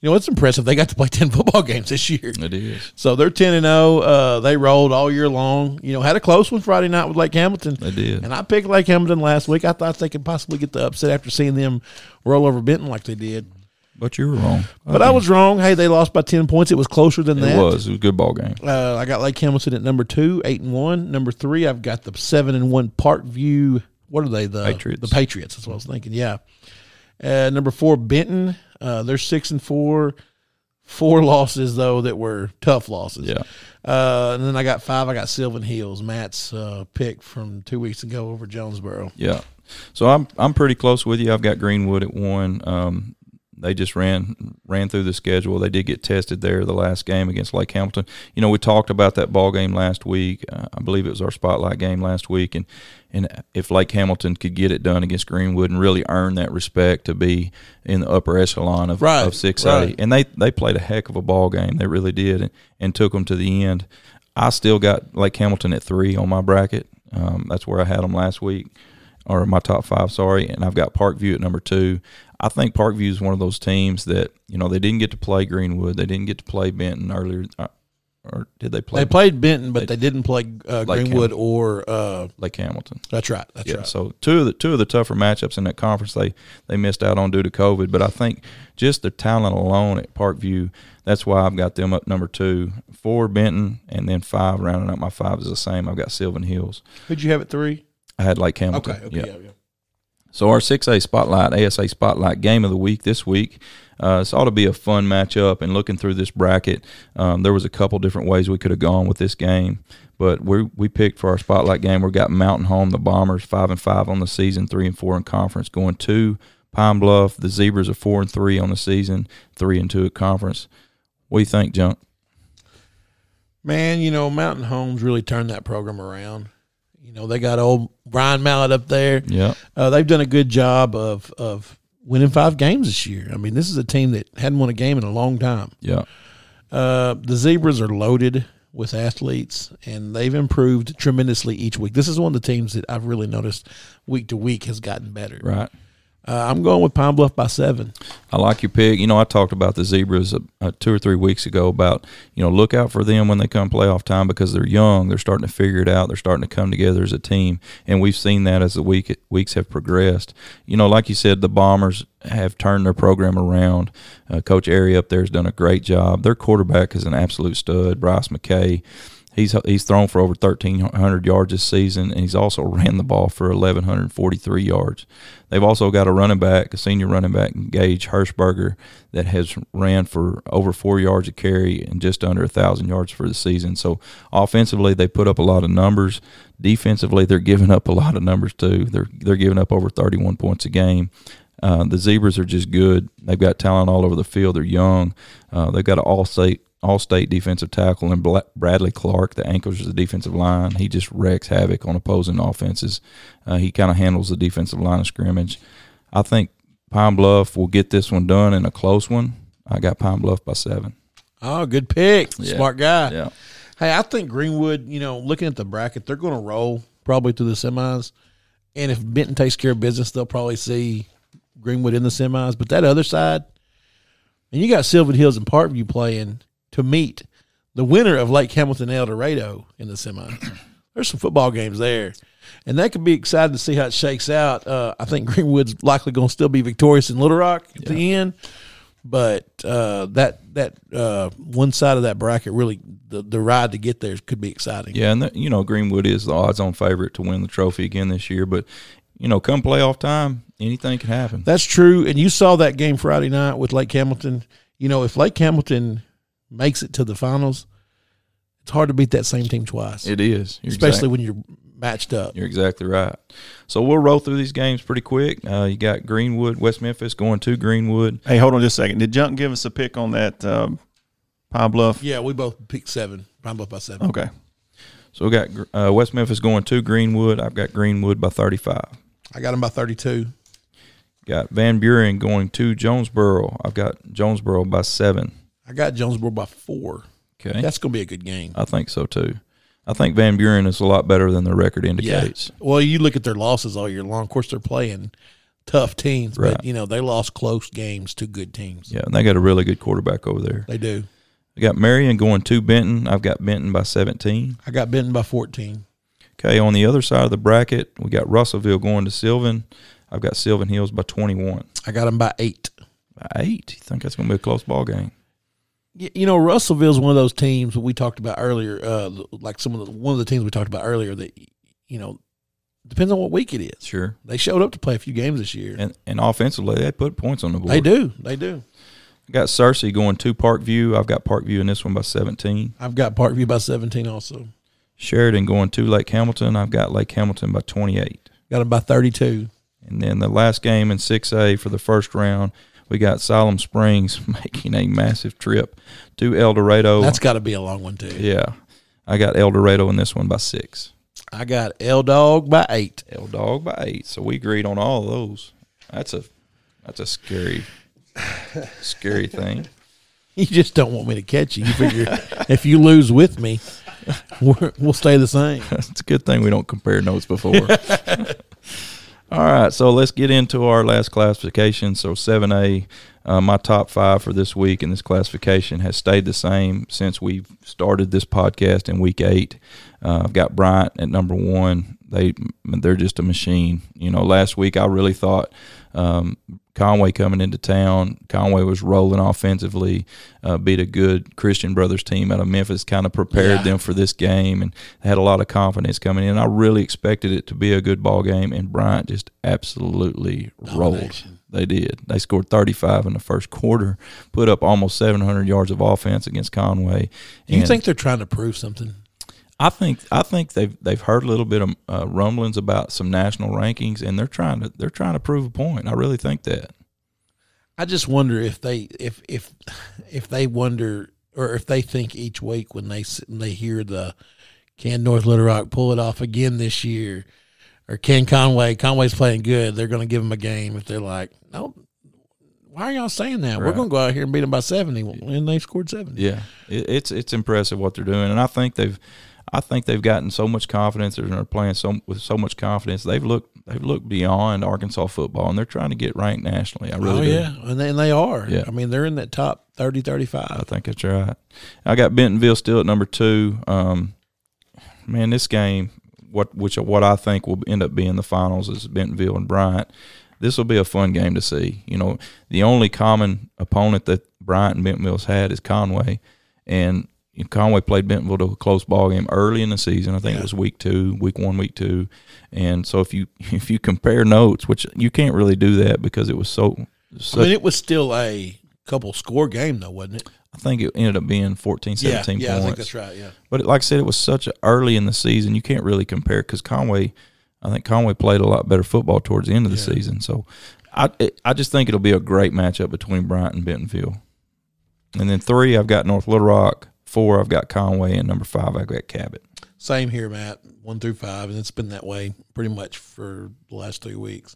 You know, it's impressive. They got to play 10 football games this year. It is. So they're 10 and 0. Uh, they rolled all year long. You know, had a close one Friday night with Lake Hamilton. They did. And I picked Lake Hamilton last week. I thought they could possibly get the upset after seeing them roll over Benton like they did. But you were wrong. But I was wrong. Hey, they lost by 10 points. It was closer than It that. It was. It was a good ball game. Uh, I got Lake Hamilton at number two, eight and one. Number three, I've got the seven and one Parkview. What are they? The Patriots. The Patriots. That's what I was thinking. Yeah. Uh, number four, Benton. Uh, they're six and four. Four losses though that were tough losses. Yeah. Uh, and then I got five. I got Sylvan Hills, Matt's uh, pick from two weeks ago over Jonesboro. Yeah. So I'm I'm pretty close with you. I've got Greenwood at one. Um, they just ran ran through the schedule. They did get tested there the last game against Lake Hamilton. You know, we talked about that ball game last week. Uh, I believe it was our spotlight game last week, and and if Lake Hamilton could get it done against Greenwood and really earn that respect to be in the upper echelon of Right, of six A, right. and they they played a heck of a ball game. They really did, and, and took them to the end. I still got Lake Hamilton at three on my bracket. Um, that's where I had them last week, or my top five. Sorry, and I've got Parkview at number two. I think Parkview is one of those teams that you know they didn't get to play Greenwood. They didn't get to play Benton earlier, uh, or did they play? They played Benton, but they didn't play uh, Lake Greenwood or. Uh, Lake Hamilton. that's right. That's Yeah, right. so two of the two of the tougher matchups in that conference they they missed out on due to COVID. But I think just the talent alone at Parkview, that's why I've got them up number two. Four Benton, and then five rounding up my five is the same. I've got Sylvan Hills. Who'd you have at three? I had Lake Hamilton. Okay. Okay. yeah. yeah, yeah. So our 6A Spotlight, ASI Spotlight game of the week this week. Uh, this ought to be a fun matchup. And looking through this bracket, um, there was a couple different ways we could have gone with this game. But we we picked for our spotlight game. We've got Mountain Home, the Bombers, five and five on the season, three and four in conference, going to Pine Bluff. The Zebras are four and three on the season, three and two at conference. What do you think, Junk? Man, you know, Mountain Homes really turned that program around. You know, they got old Brian Mallett up there. Yeah, Uh, they've done a good job of of winning five games this year. I mean, this is a team that hadn't won a game in a long time. yeah, Uh, the Zebras are loaded with athletes, and they've improved tremendously each week. This is one of the teams that I've really noticed week to week has gotten better. right. Uh, I'm going with Pine Bluff by seven. I like your pick. You know, I talked about the zebras uh, uh, two or three weeks ago about you know look out for them when they come playoff time because they're young. They're starting to figure it out. They're starting to come together as a team, and we've seen that as the week weeks have progressed. You know, like you said, the Bombers have turned their program around. Uh, Coach Airy up there has done a great job. Their quarterback is an absolute stud, Bryce McKay. He's he's thrown for over thirteen hundred yards this season, and he's also <laughs> ran the ball for eleven hundred forty three yards. They've also got a running back, a senior running back, Gage Hirschberger, that has ran for over four yards a carry and just under a thousand yards for the season. So offensively, they put up a lot of numbers. Defensively, they're giving up a lot of numbers too. They're they're giving up over thirty one points a game. Uh, the Zebras are just good. They've got talent all over the field. They're young. Uh, they've got an all-state all-state defensive tackle and Bla- Bradley Clark that anchors of the defensive line. He just wrecks havoc on opposing offenses. Uh, he kind of handles the defensive line of scrimmage. I think Pine Bluff will get this one done in a close one. I got Pine Bluff by seven. Oh, good pick. Yeah. Smart guy. Yeah. Hey, I think Greenwood, you know, looking at the bracket, they're going to roll probably through the semis. And if Benton takes care of business, they'll probably see Greenwood in the semis. But that other side, and you got Sylvan Hills and Parkview playing to meet the winner of Lake Hamilton El Dorado in the semis. <clears throat> There's some football games there. And that could be exciting to see how it shakes out. Uh, I think Greenwood's likely going to still be victorious in Little Rock at the end but uh, that that uh, one side of that bracket really the, the ride to get there could be exciting. Yeah, and the, you know Greenwood is the odds-on favorite to win the trophy again this year. But you know, come playoff time, anything can happen. That's true. And you saw that game Friday night with Lake Hamilton. You know, if Lake Hamilton makes it to the finals, it's hard to beat that same team twice, It is, You're especially exact- when you're matched up. You're exactly right. So we'll roll through these games pretty quick. Uh, you got Greenwood, West Memphis going to Greenwood. Hey, hold on just a second. Did Junk give us a pick on that um, Pine Bluff? Yeah, we both picked seven. I'm both by seven. Okay. So we got uh, West Memphis going to Greenwood. I've got Greenwood by 35. I got them by 32. Got Van Buren going to Jonesboro. I've got Jonesboro by seven. I got Jonesboro by four. Okay, That's going to be a good game. I think so too. I think Van Buren is a lot better than the record indicates. Well, you look at their losses all year long. Of course, they're playing tough teams, Right. but you know they lost close games to good teams. Yeah, and they got a really good quarterback over there. They do. I got Marion going to Benton. I've got Benton by 17. I got Benton by fourteen. Okay, on the other side of the bracket, we got Russellville going to Sylvan. I've got Sylvan Hills by 21. I got them by eight. By eight. You think that's going to be a close ball game? You know, Russellville's one of those teams we talked about earlier. Uh, like some of the one of the teams we talked about earlier that you know depends on what week it is. Sure. They showed up to play a few games this year. And, and offensively, they put points on the board. They do. They do. I got Searcy going to Parkview. I've got Parkview in this one by 17. I've got Parkview by seventeen. Also Sheridan going to Lake Hamilton. I've got Lake Hamilton by 28. got them by thirty-two. And then the last game in 6A for the first round, we got Siloam Springs <laughs> making a massive trip to El Dorado. That's got to be a long one too. yeah. I got El Dorado in this one by six. I got L Dog by eight. El Dog by eight. So we agreed on all of those. That's a that's a scary scary <laughs> thing. You just don't want me to catch you. You figure <laughs> if you lose with me, we're, we'll stay the same. it's a good thing we don't compare notes before. All right, so let's get into our last classification. So 7A, uh, my top five for this week in this classification has stayed the same since we've started this podcast in week eight. Uh, I've got Bryant at number one. They they're just a machine. You know, last week I really thought um, Conway coming into town. Conway was rolling offensively, uh, beat a good Christian Brothers team out of Memphis. Kind of prepared Yeah. them for this game and had a lot of confidence coming in. I really expected it to be a good ball game, and Bryant just absolutely rolled. They did. They scored 35 in the first quarter, put up almost 700 yards of offense against Conway. Do you think they're trying to prove something? I think I think they've they've heard a little bit of uh, rumblings about some national rankings, and they're trying to they're trying to prove a point. I really think that. I just wonder if they if if if they wonder or if they think each week when they when they hear the can North Little Rock pull it off again this year, or can Conway Conway's playing good, they're going to give them a game. If they're like, no, why are y'all saying that? We're going to go out here and beat them by seventy, and they scored seventy. Yeah, it, it's it's impressive what they're doing, and I think they've I think they've gotten so much confidence and they're playing so with so much confidence. They've looked they've looked beyond Arkansas football, and they're trying to get ranked nationally. I really oh do. yeah, and they, and they are. Yeah. I mean they're in that top 30, 35. I think that's right. I got Bentonville still at number two. Um, man, this game, what which what I think will end up being the finals is Bentonville and Bryant. This will be a fun game to see. You know, the only common opponent that Bryant and Bentonville's had is Conway, and you know, Conway played Bentonville to a close ball game early in the season. I think it was week two, week one, week two, and so if you <laughs> if you compare notes, which you can't really do that because it was so. I mean it was still a couple score game though, wasn't it? I think it ended up being 14, 17 yeah, points. I think that's right. Yeah. But like I said, it was such a early in the season. You can't really compare because Conway, I think Conway played a lot better football towards the end of the Yeah. season. So I it, I just think it'll be a great matchup between Bryant and Bentonville. And then three, I've got North Little Rock. Four, I've got Conway, and number five, I've got Cabot. Same here, Matt. One through five, and it's been that way pretty much for the last three weeks.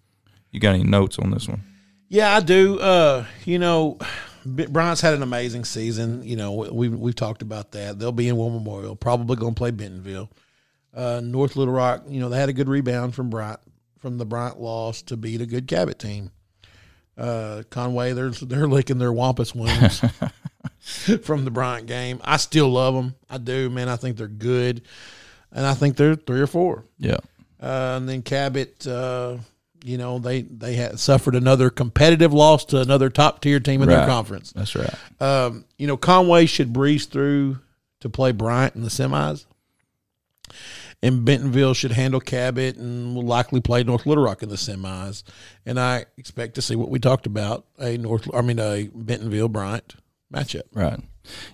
You got any notes on this one? Yeah, I do. Uh, you know, Bryant's had an amazing season. You know, we we've talked about that. They'll be in War Memorial. Probably going to play Bentonville. Uh, North Little Rock. You know, they had a good rebound from Bryant from the Bryant loss to beat a good Cabot team. Uh, Conway, they're they're licking their wampus wounds <laughs> from the Bryant game. I still love them. I do, man. I think they're good, and I think they're three or four. Yeah. Uh, and then Cabot, uh, you know, they they had suffered another competitive loss to another top tier team in their conference. That's right. Um, you know, Conway should breeze through to play Bryant in the semis. And Bentonville should handle Cabot and will likely play North Little Rock in the semis. And I expect to see what we talked about a North, I mean, a Bentonville Bryant matchup. Right.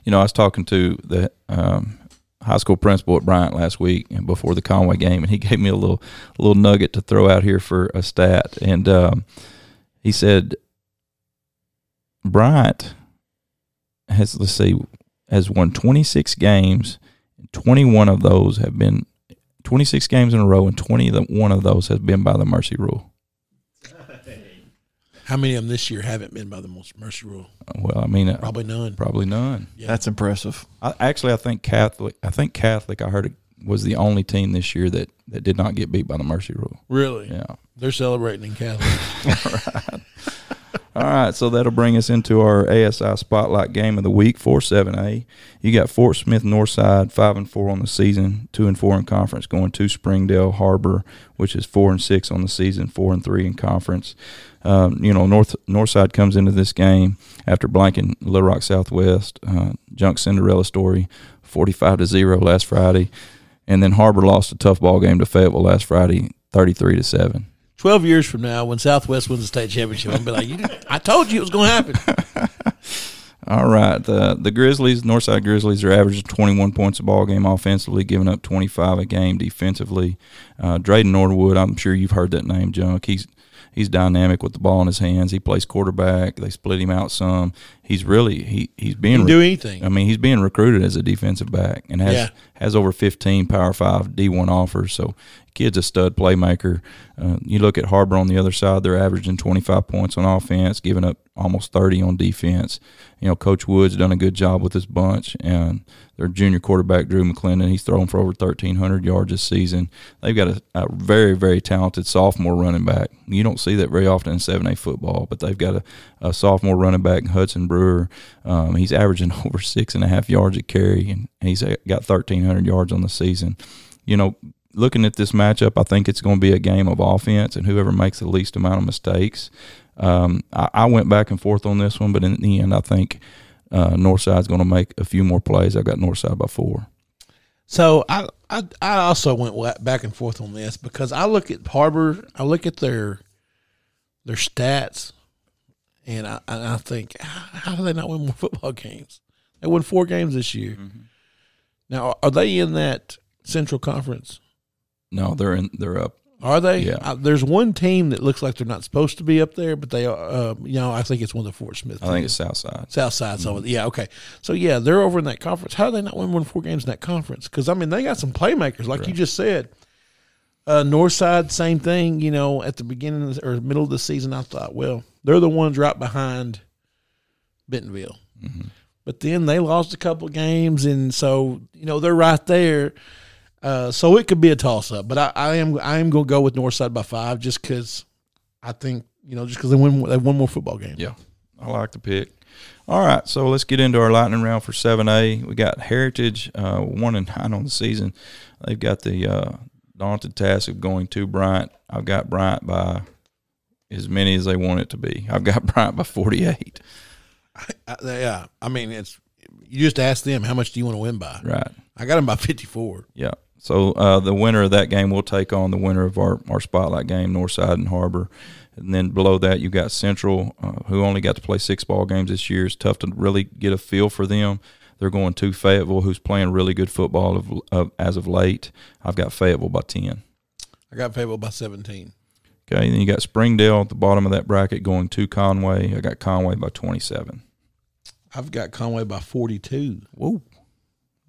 You know, I was talking to the um, high school principal at Bryant last week and before the Conway game, and he <laughs> gave me a little a little nugget to throw out here for a stat. And um, he said Bryant has let's see has won 26 games. 21 of those have been 26 games in a row, and 21 of those has been by the mercy rule. <laughs> How many of them this year haven't been by the most mercy rule? Well, I mean, uh, Probably none. probably none. Yeah. That's impressive. I, actually, I think Catholic. I think Catholic. I heard it was the only team this year that that did not get beat by the mercy rule. Really? Yeah. They're celebrating in Catholic. <laughs> <laughs> All right, so that'll bring us into our ASI Spotlight Game of the Week four seven A. You got Fort Smith Northside five and four on the season, two and four in conference, going to Springdale Har-Ber, which is four and six on the season, four and three in conference. Um, you know, North Northside comes into this game after blanking Little Rock Southwest, uh, Junk Cinderella story, forty-five to zero last Friday, and then Harbor lost a tough ball game to Fayetteville last Friday, thirty-three to seven. Twelve years from now, when Southwest wins the state championship, I'll be like, you, "I told you it was going to happen." <laughs> All right, the the Grizzlies, Northside Grizzlies, are averaging 21 points a ball game offensively, giving up 25 a game defensively. Uh, Dreyden Norwood, I'm sure you've heard that name, Junk. He's he's dynamic with the ball in his hands. He plays quarterback. They split him out some. He's really he he's being Can do anything. I mean, he's being recruited as a defensive back and has Yeah. has over 15 Power Five D1 offers. So, kid's a stud playmaker. Uh, you look at Har-Ber on the other side; they're averaging 25 points on offense, giving up almost 30 on defense. You know, Coach Woods done a good job with this bunch, and their junior quarterback Drew McClendon, he's thrown for over 1,300 yards this season. They've got a, a very, very talented sophomore running back. You don't see that very often in 7A football, but they've got a, a sophomore running back, Hudson Brewer. Um, he's averaging <laughs> over six and a half yards a carry, and he's got 1,300 yards on the season. You know, looking at this matchup, I think it's going to be a game of offense, and whoever makes the least amount of mistakes. Um, I, I went back and forth on this one, but in the end, I think uh, Northside's going to make a few more plays. I got Northside by four. So I, I I also went back and forth on this because I look at Har-Ber, I look at their their stats, and I and I think how how do they not win more <laughs> football games? They won four games this year. Now are they in that Central Conference? No, they're in. They're up. Are they? Yeah. Uh, there's one team that looks like they're not supposed to be up there, but they are. Uh, you know, I think it's one of the Fort Smith. I think it's Southside. South side. So yeah, okay. So yeah, they're over in that conference. How do they not win one four games in that conference? Because I mean, they got some playmakers, like you just said. Uh, North side, same thing. You know, at the beginning of the- or middle of the season, I thought, well, they're the ones right behind Bentonville. But then they lost a couple of games, and so you know they're right there. Uh, so it could be a toss up, but I, I am I am going to go with Northside by five just because I think you know just because they win they won more football games. Yeah, I like the pick. All right, so let's get into our lightning round for seven A. We got Heritage uh, one and nine on the season. They've got the uh, daunted task of going to Bryant. I've got Bryant by as many as they want it to be. I've got <laughs> Bryant by forty eight. Yeah, I mean it's you just ask them how much do you want to win by. Right. I got them by fifty four. Yeah. So uh, the winner of that game will take on the winner of our, our spotlight game, Northside and Har-Ber. And then below that, you've got Central, uh, who only got to play six ball games this year. It's tough to really get a feel for them. They're going to Fayetteville, who's playing really good football of, of, as of late. I've got Fayetteville by 10. I got Fayetteville by seventeen. Okay. Then you got Springdale at the bottom of that bracket going to Conway. I got Conway by 27. I've got Conway by forty two. Whoa.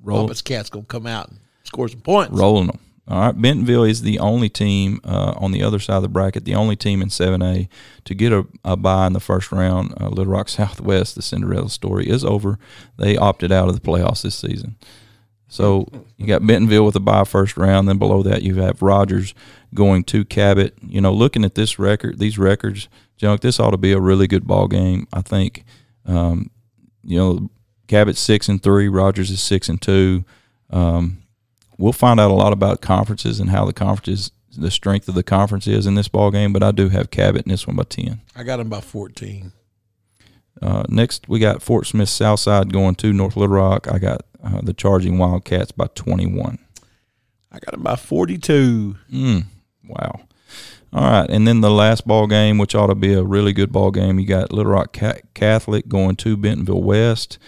Roll, Robert's cat's gonna come out and score some points. rolling them. All right, Bentonville is the only team uh, on the other side of the bracket, the only team in 7A to get a, a bye in the first round. Uh, Little Rock <laughs> Southwest, the Cinderella story is over. They opted out of the playoffs this season. So you got Bentonville with a bye first round. Then below that, you have Rogers going to Cabot. You know, looking at this record, these records, Junk, this ought to be a really good ball game. I think. Um, you know, Cabot's six and three. Rogers is six and two. Um, we'll find out a lot about conferences and how the conferences, the strength of the conference is in this ball game. But I do have Cabot in this one by ten. I got him by fourteen. Uh, next, we got Fort Smith Southside going to North Little Rock. I got uh, the Charging Wildcats by twenty-one. I got him by forty two. Mm, wow. All right, and then the last ball game, which ought to be a really good ball game, you got Little Rock Ca- Catholic going to Bentonville West.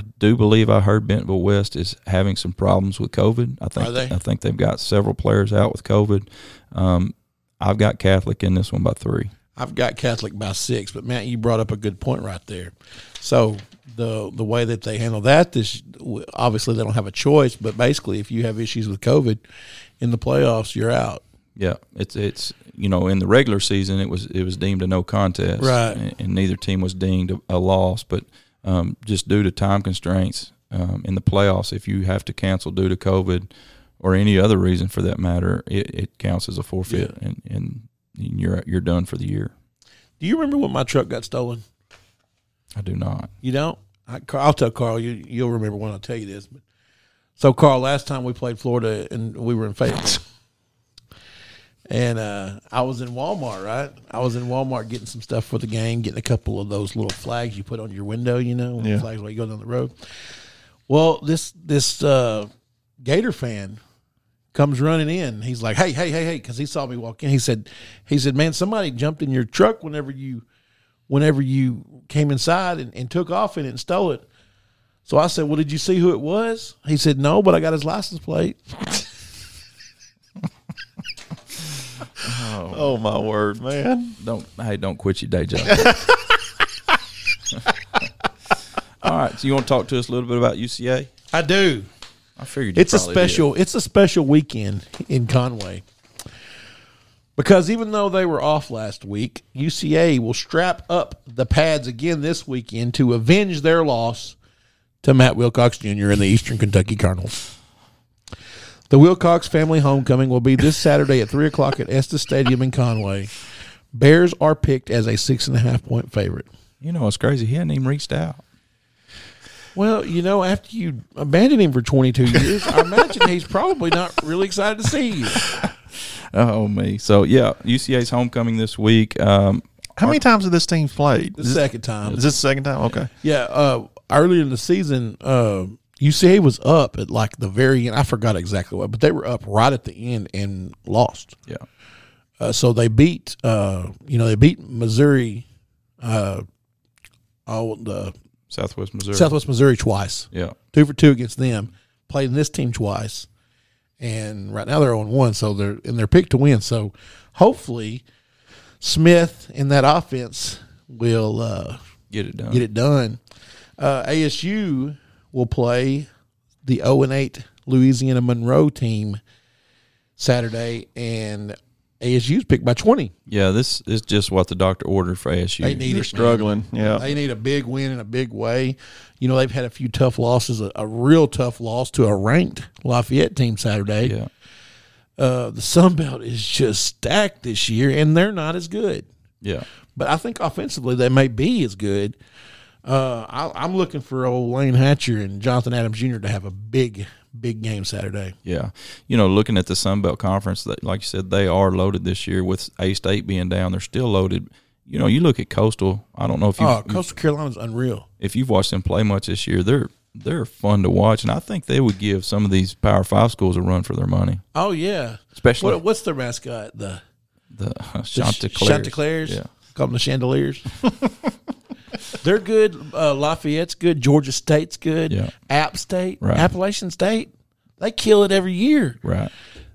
I do believe I heard Bentonville West is having some problems with COVID. I think Are they? I think they've got several players out with COVID. Um, I've got Catholic in this one by three. I've got Catholic by six, but Matt, you brought up a good point right there. So the the way that they handle that, this obviously they don't have a choice, but basically, if you have issues with COVID in the playoffs, you're out. Yeah, it's it's you know in the regular season it was it was deemed a no contest, Right. And, and neither team was deemed a, a loss, but um, just due to time constraints um, in the playoffs, if you have to cancel due to COVID or any other reason for that matter, it, it counts as a forfeit, and, and you're you're done for the year. Do you remember when my truck got stolen? I do not. You don't? I, I'll tell Carl. You you'll remember when I tell you this. But so, Carl, last time we played Florida and we were in Fayetteville, <laughs> and uh, I was in Walmart. Right, I was in Walmart getting some stuff for the game, getting a couple of those little flags you put on your window. You know, Yeah. flags while you go down the road. Well, this this uh, Gator fan comes running in. He's like, "Hey, hey, hey, hey!" Because he saw me walk in. He said, "He said, man, somebody jumped in your truck whenever you." whenever you came inside and, and took off in it and stole it. So I said, Well, did you see who it was? He said, No, but I got his license plate. <laughs> Oh. oh my word, man! Don't hey, don't quit your day job. <laughs> All right, so you want to talk to us a little bit about UCA? I do. I figured you It's a probably did. special it's a special weekend in Conway. Because even though they were off last week, UCA will strap up the pads again this weekend to avenge their loss to Matt Wilcox Jr. and the Eastern Kentucky Cardinals. The Wilcox family homecoming will be this Saturday at 3 o'clock at Estes Stadium in Conway. Bears are picked as a six and a half point favorite. You know, it's crazy. He hadn't even reached out. Well, you know, after you abandoned him for 22 years, I imagine he's probably not really excited to see you. Oh me. So yeah, UCA's homecoming this week. Um, How many times have this team played? The Is, second time. is this the second time? Okay. Yeah, uh, earlier in the season, uh, UCA was up at like the very end. I forgot exactly what, but they were up right at the end and lost. yeah, Uh, so they beat, uh, you know, they beat Missouri, uh, oh, the Southwest Missouri. Southwest Missouri twice, Yeah, two for two against them. Played this team twice, and right now they're on one, so they're and they're picked to win. So hopefully, Smith and that offense will. Uh, get it done. get it done. Uh, ASU will play the 0 and 8 Louisiana Monroe team Saturday, and ASU's picked by 20. Yeah, this is just what the doctor ordered for ASU. They need They're it. struggling. Yeah. They need a big win in a big way. You know, they've had a few tough losses, a, a real tough loss to a ranked Lafayette team Saturday. yeah, Uh, the Sun Belt is just stacked this year, and they're not as good. yeah. but I think offensively they may be as good. Uh, I, I'm looking for old Layne Hatcher and Jonathan Adams Jr. to have a big, big game Saturday. Yeah, you know, looking at the Sun Belt Conference, that like you said, they are loaded this year. With A State being down, they're still loaded. You know, you look at Coastal. I don't know if you Oh, Coastal Carolina's unreal. if you've watched them play much this year. They're they're fun to watch, and I think they would give some of these Power Five schools a run for their money, Oh yeah, especially what, what's their mascot? The, the the Chanticleers. Chanticleers. Yeah, Call them the Chandeliers. <laughs> They're good. Uh, Lafayette's good. Georgia State's good. Yeah. App State, Right. Appalachian State. They kill it every year. right.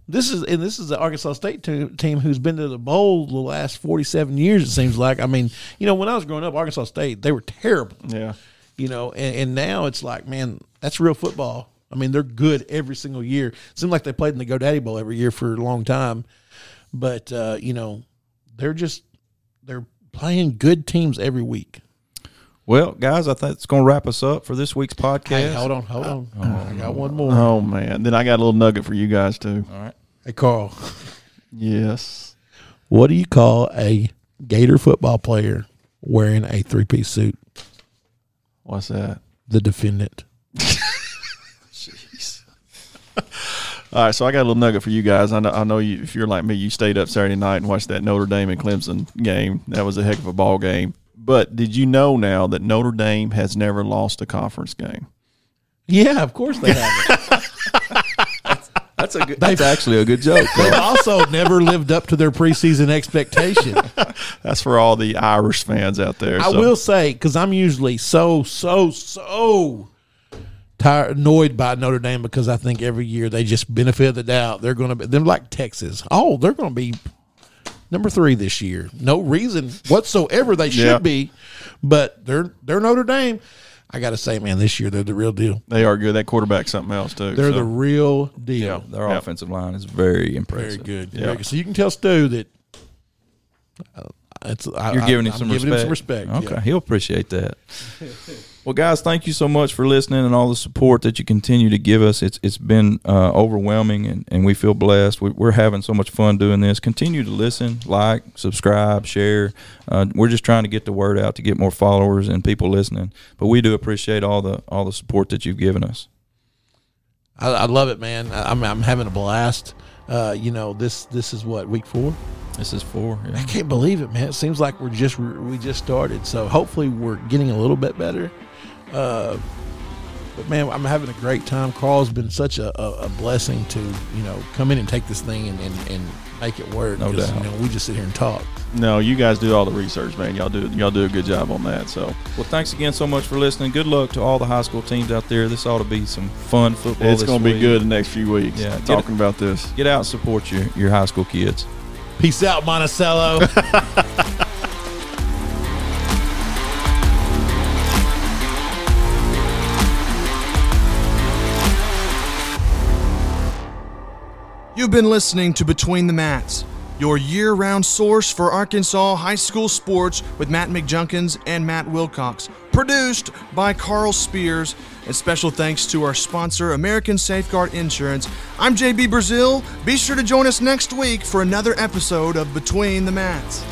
This is and this is the Arkansas State te- team who's been to the bowl the last forty seven years. It seems like. I mean, you know, when I was growing up, Arkansas State they were terrible. Yeah. You know, and, and now it's like, man, that's real football. I mean, they're good every single year. It seems like they played in the GoDaddy Bowl every year for a long time, but uh, you know, they're just they're playing good teams every week. Well, guys, I think it's going to wrap us up for this week's podcast. Hey, hold on, hold on. Oh, I got one more. Oh man. Then I got a little nugget for you guys too. All right. Hey, Carl, Yes. what do you call a Gator football player wearing a three piece suit? What's that? The defendant. <laughs> Jeez. All right, so I got a little nugget for you guys. I know, I know you, if you're like me, you stayed up Saturday night and watched that Notre Dame and Clemson game. That was a heck of a ball game. But did you know now that Notre Dame has never lost a conference game? Yeah, of course they have it. <laughs> That's a good. That's actually a good joke. They've also never lived up to their preseason expectation. <laughs> That's for all the Irish fans out there. I So- will say because I'm usually so so so tired annoyed by Notre Dame because I think every year they just benefit of the doubt they're going to be they're like Texas. Oh, they're going to be number three this year. No reason whatsoever they should Yeah. be, but they're they're Notre Dame. I got to say, man, this year they're the real deal. They are good. That quarterback's something else too. They're so. the real deal. Their Yep. offensive line is very impressive. Very impressive. good. Yeah. Very good. So you can tell Stu that uh, it's You're I- giving him I'm some giving respect. him some respect. Okay, yeah. he'll appreciate that. <laughs> well, guys, thank you so much for listening and all the support that you continue to give us. It's it's been uh, overwhelming, and, and we feel blessed. We, we're having so much fun doing this. Continue to listen, like, subscribe, share. Uh, we're just trying to get the word out to get more followers and people listening. But we do appreciate all the all the support that you've given us. I, I love it, man. I, I'm I'm having a blast. Uh, you know this this is what week four. This is for I can't believe it, man. It seems like we're just we just started. So hopefully we're getting a little bit better. Uh, but man, I'm having a great time. Carl's been such a, a, a blessing to you know come in and take this thing and, and, and make it work. No doubt. You know, we just sit here and talk. No, you guys do all the research, man. Y'all do y'all do a good job on that. So Well, thanks again so much for listening. Good luck to all the high school teams out there. This ought to be some fun football. it's going to be good the next few weeks. Yeah, get talking about this. Get out and support your, your high school kids. Peace out, Monticello. <laughs> You've been listening to Between the Mats, your year round source for Arkansas high school sports with Matt McJunkins and Matt Wilcox. Produced by Carl Spears. And special thanks to our sponsor, American Safeguard Insurance. I'm JB Brazil. Be sure to join us next week for another episode of Between the Mats.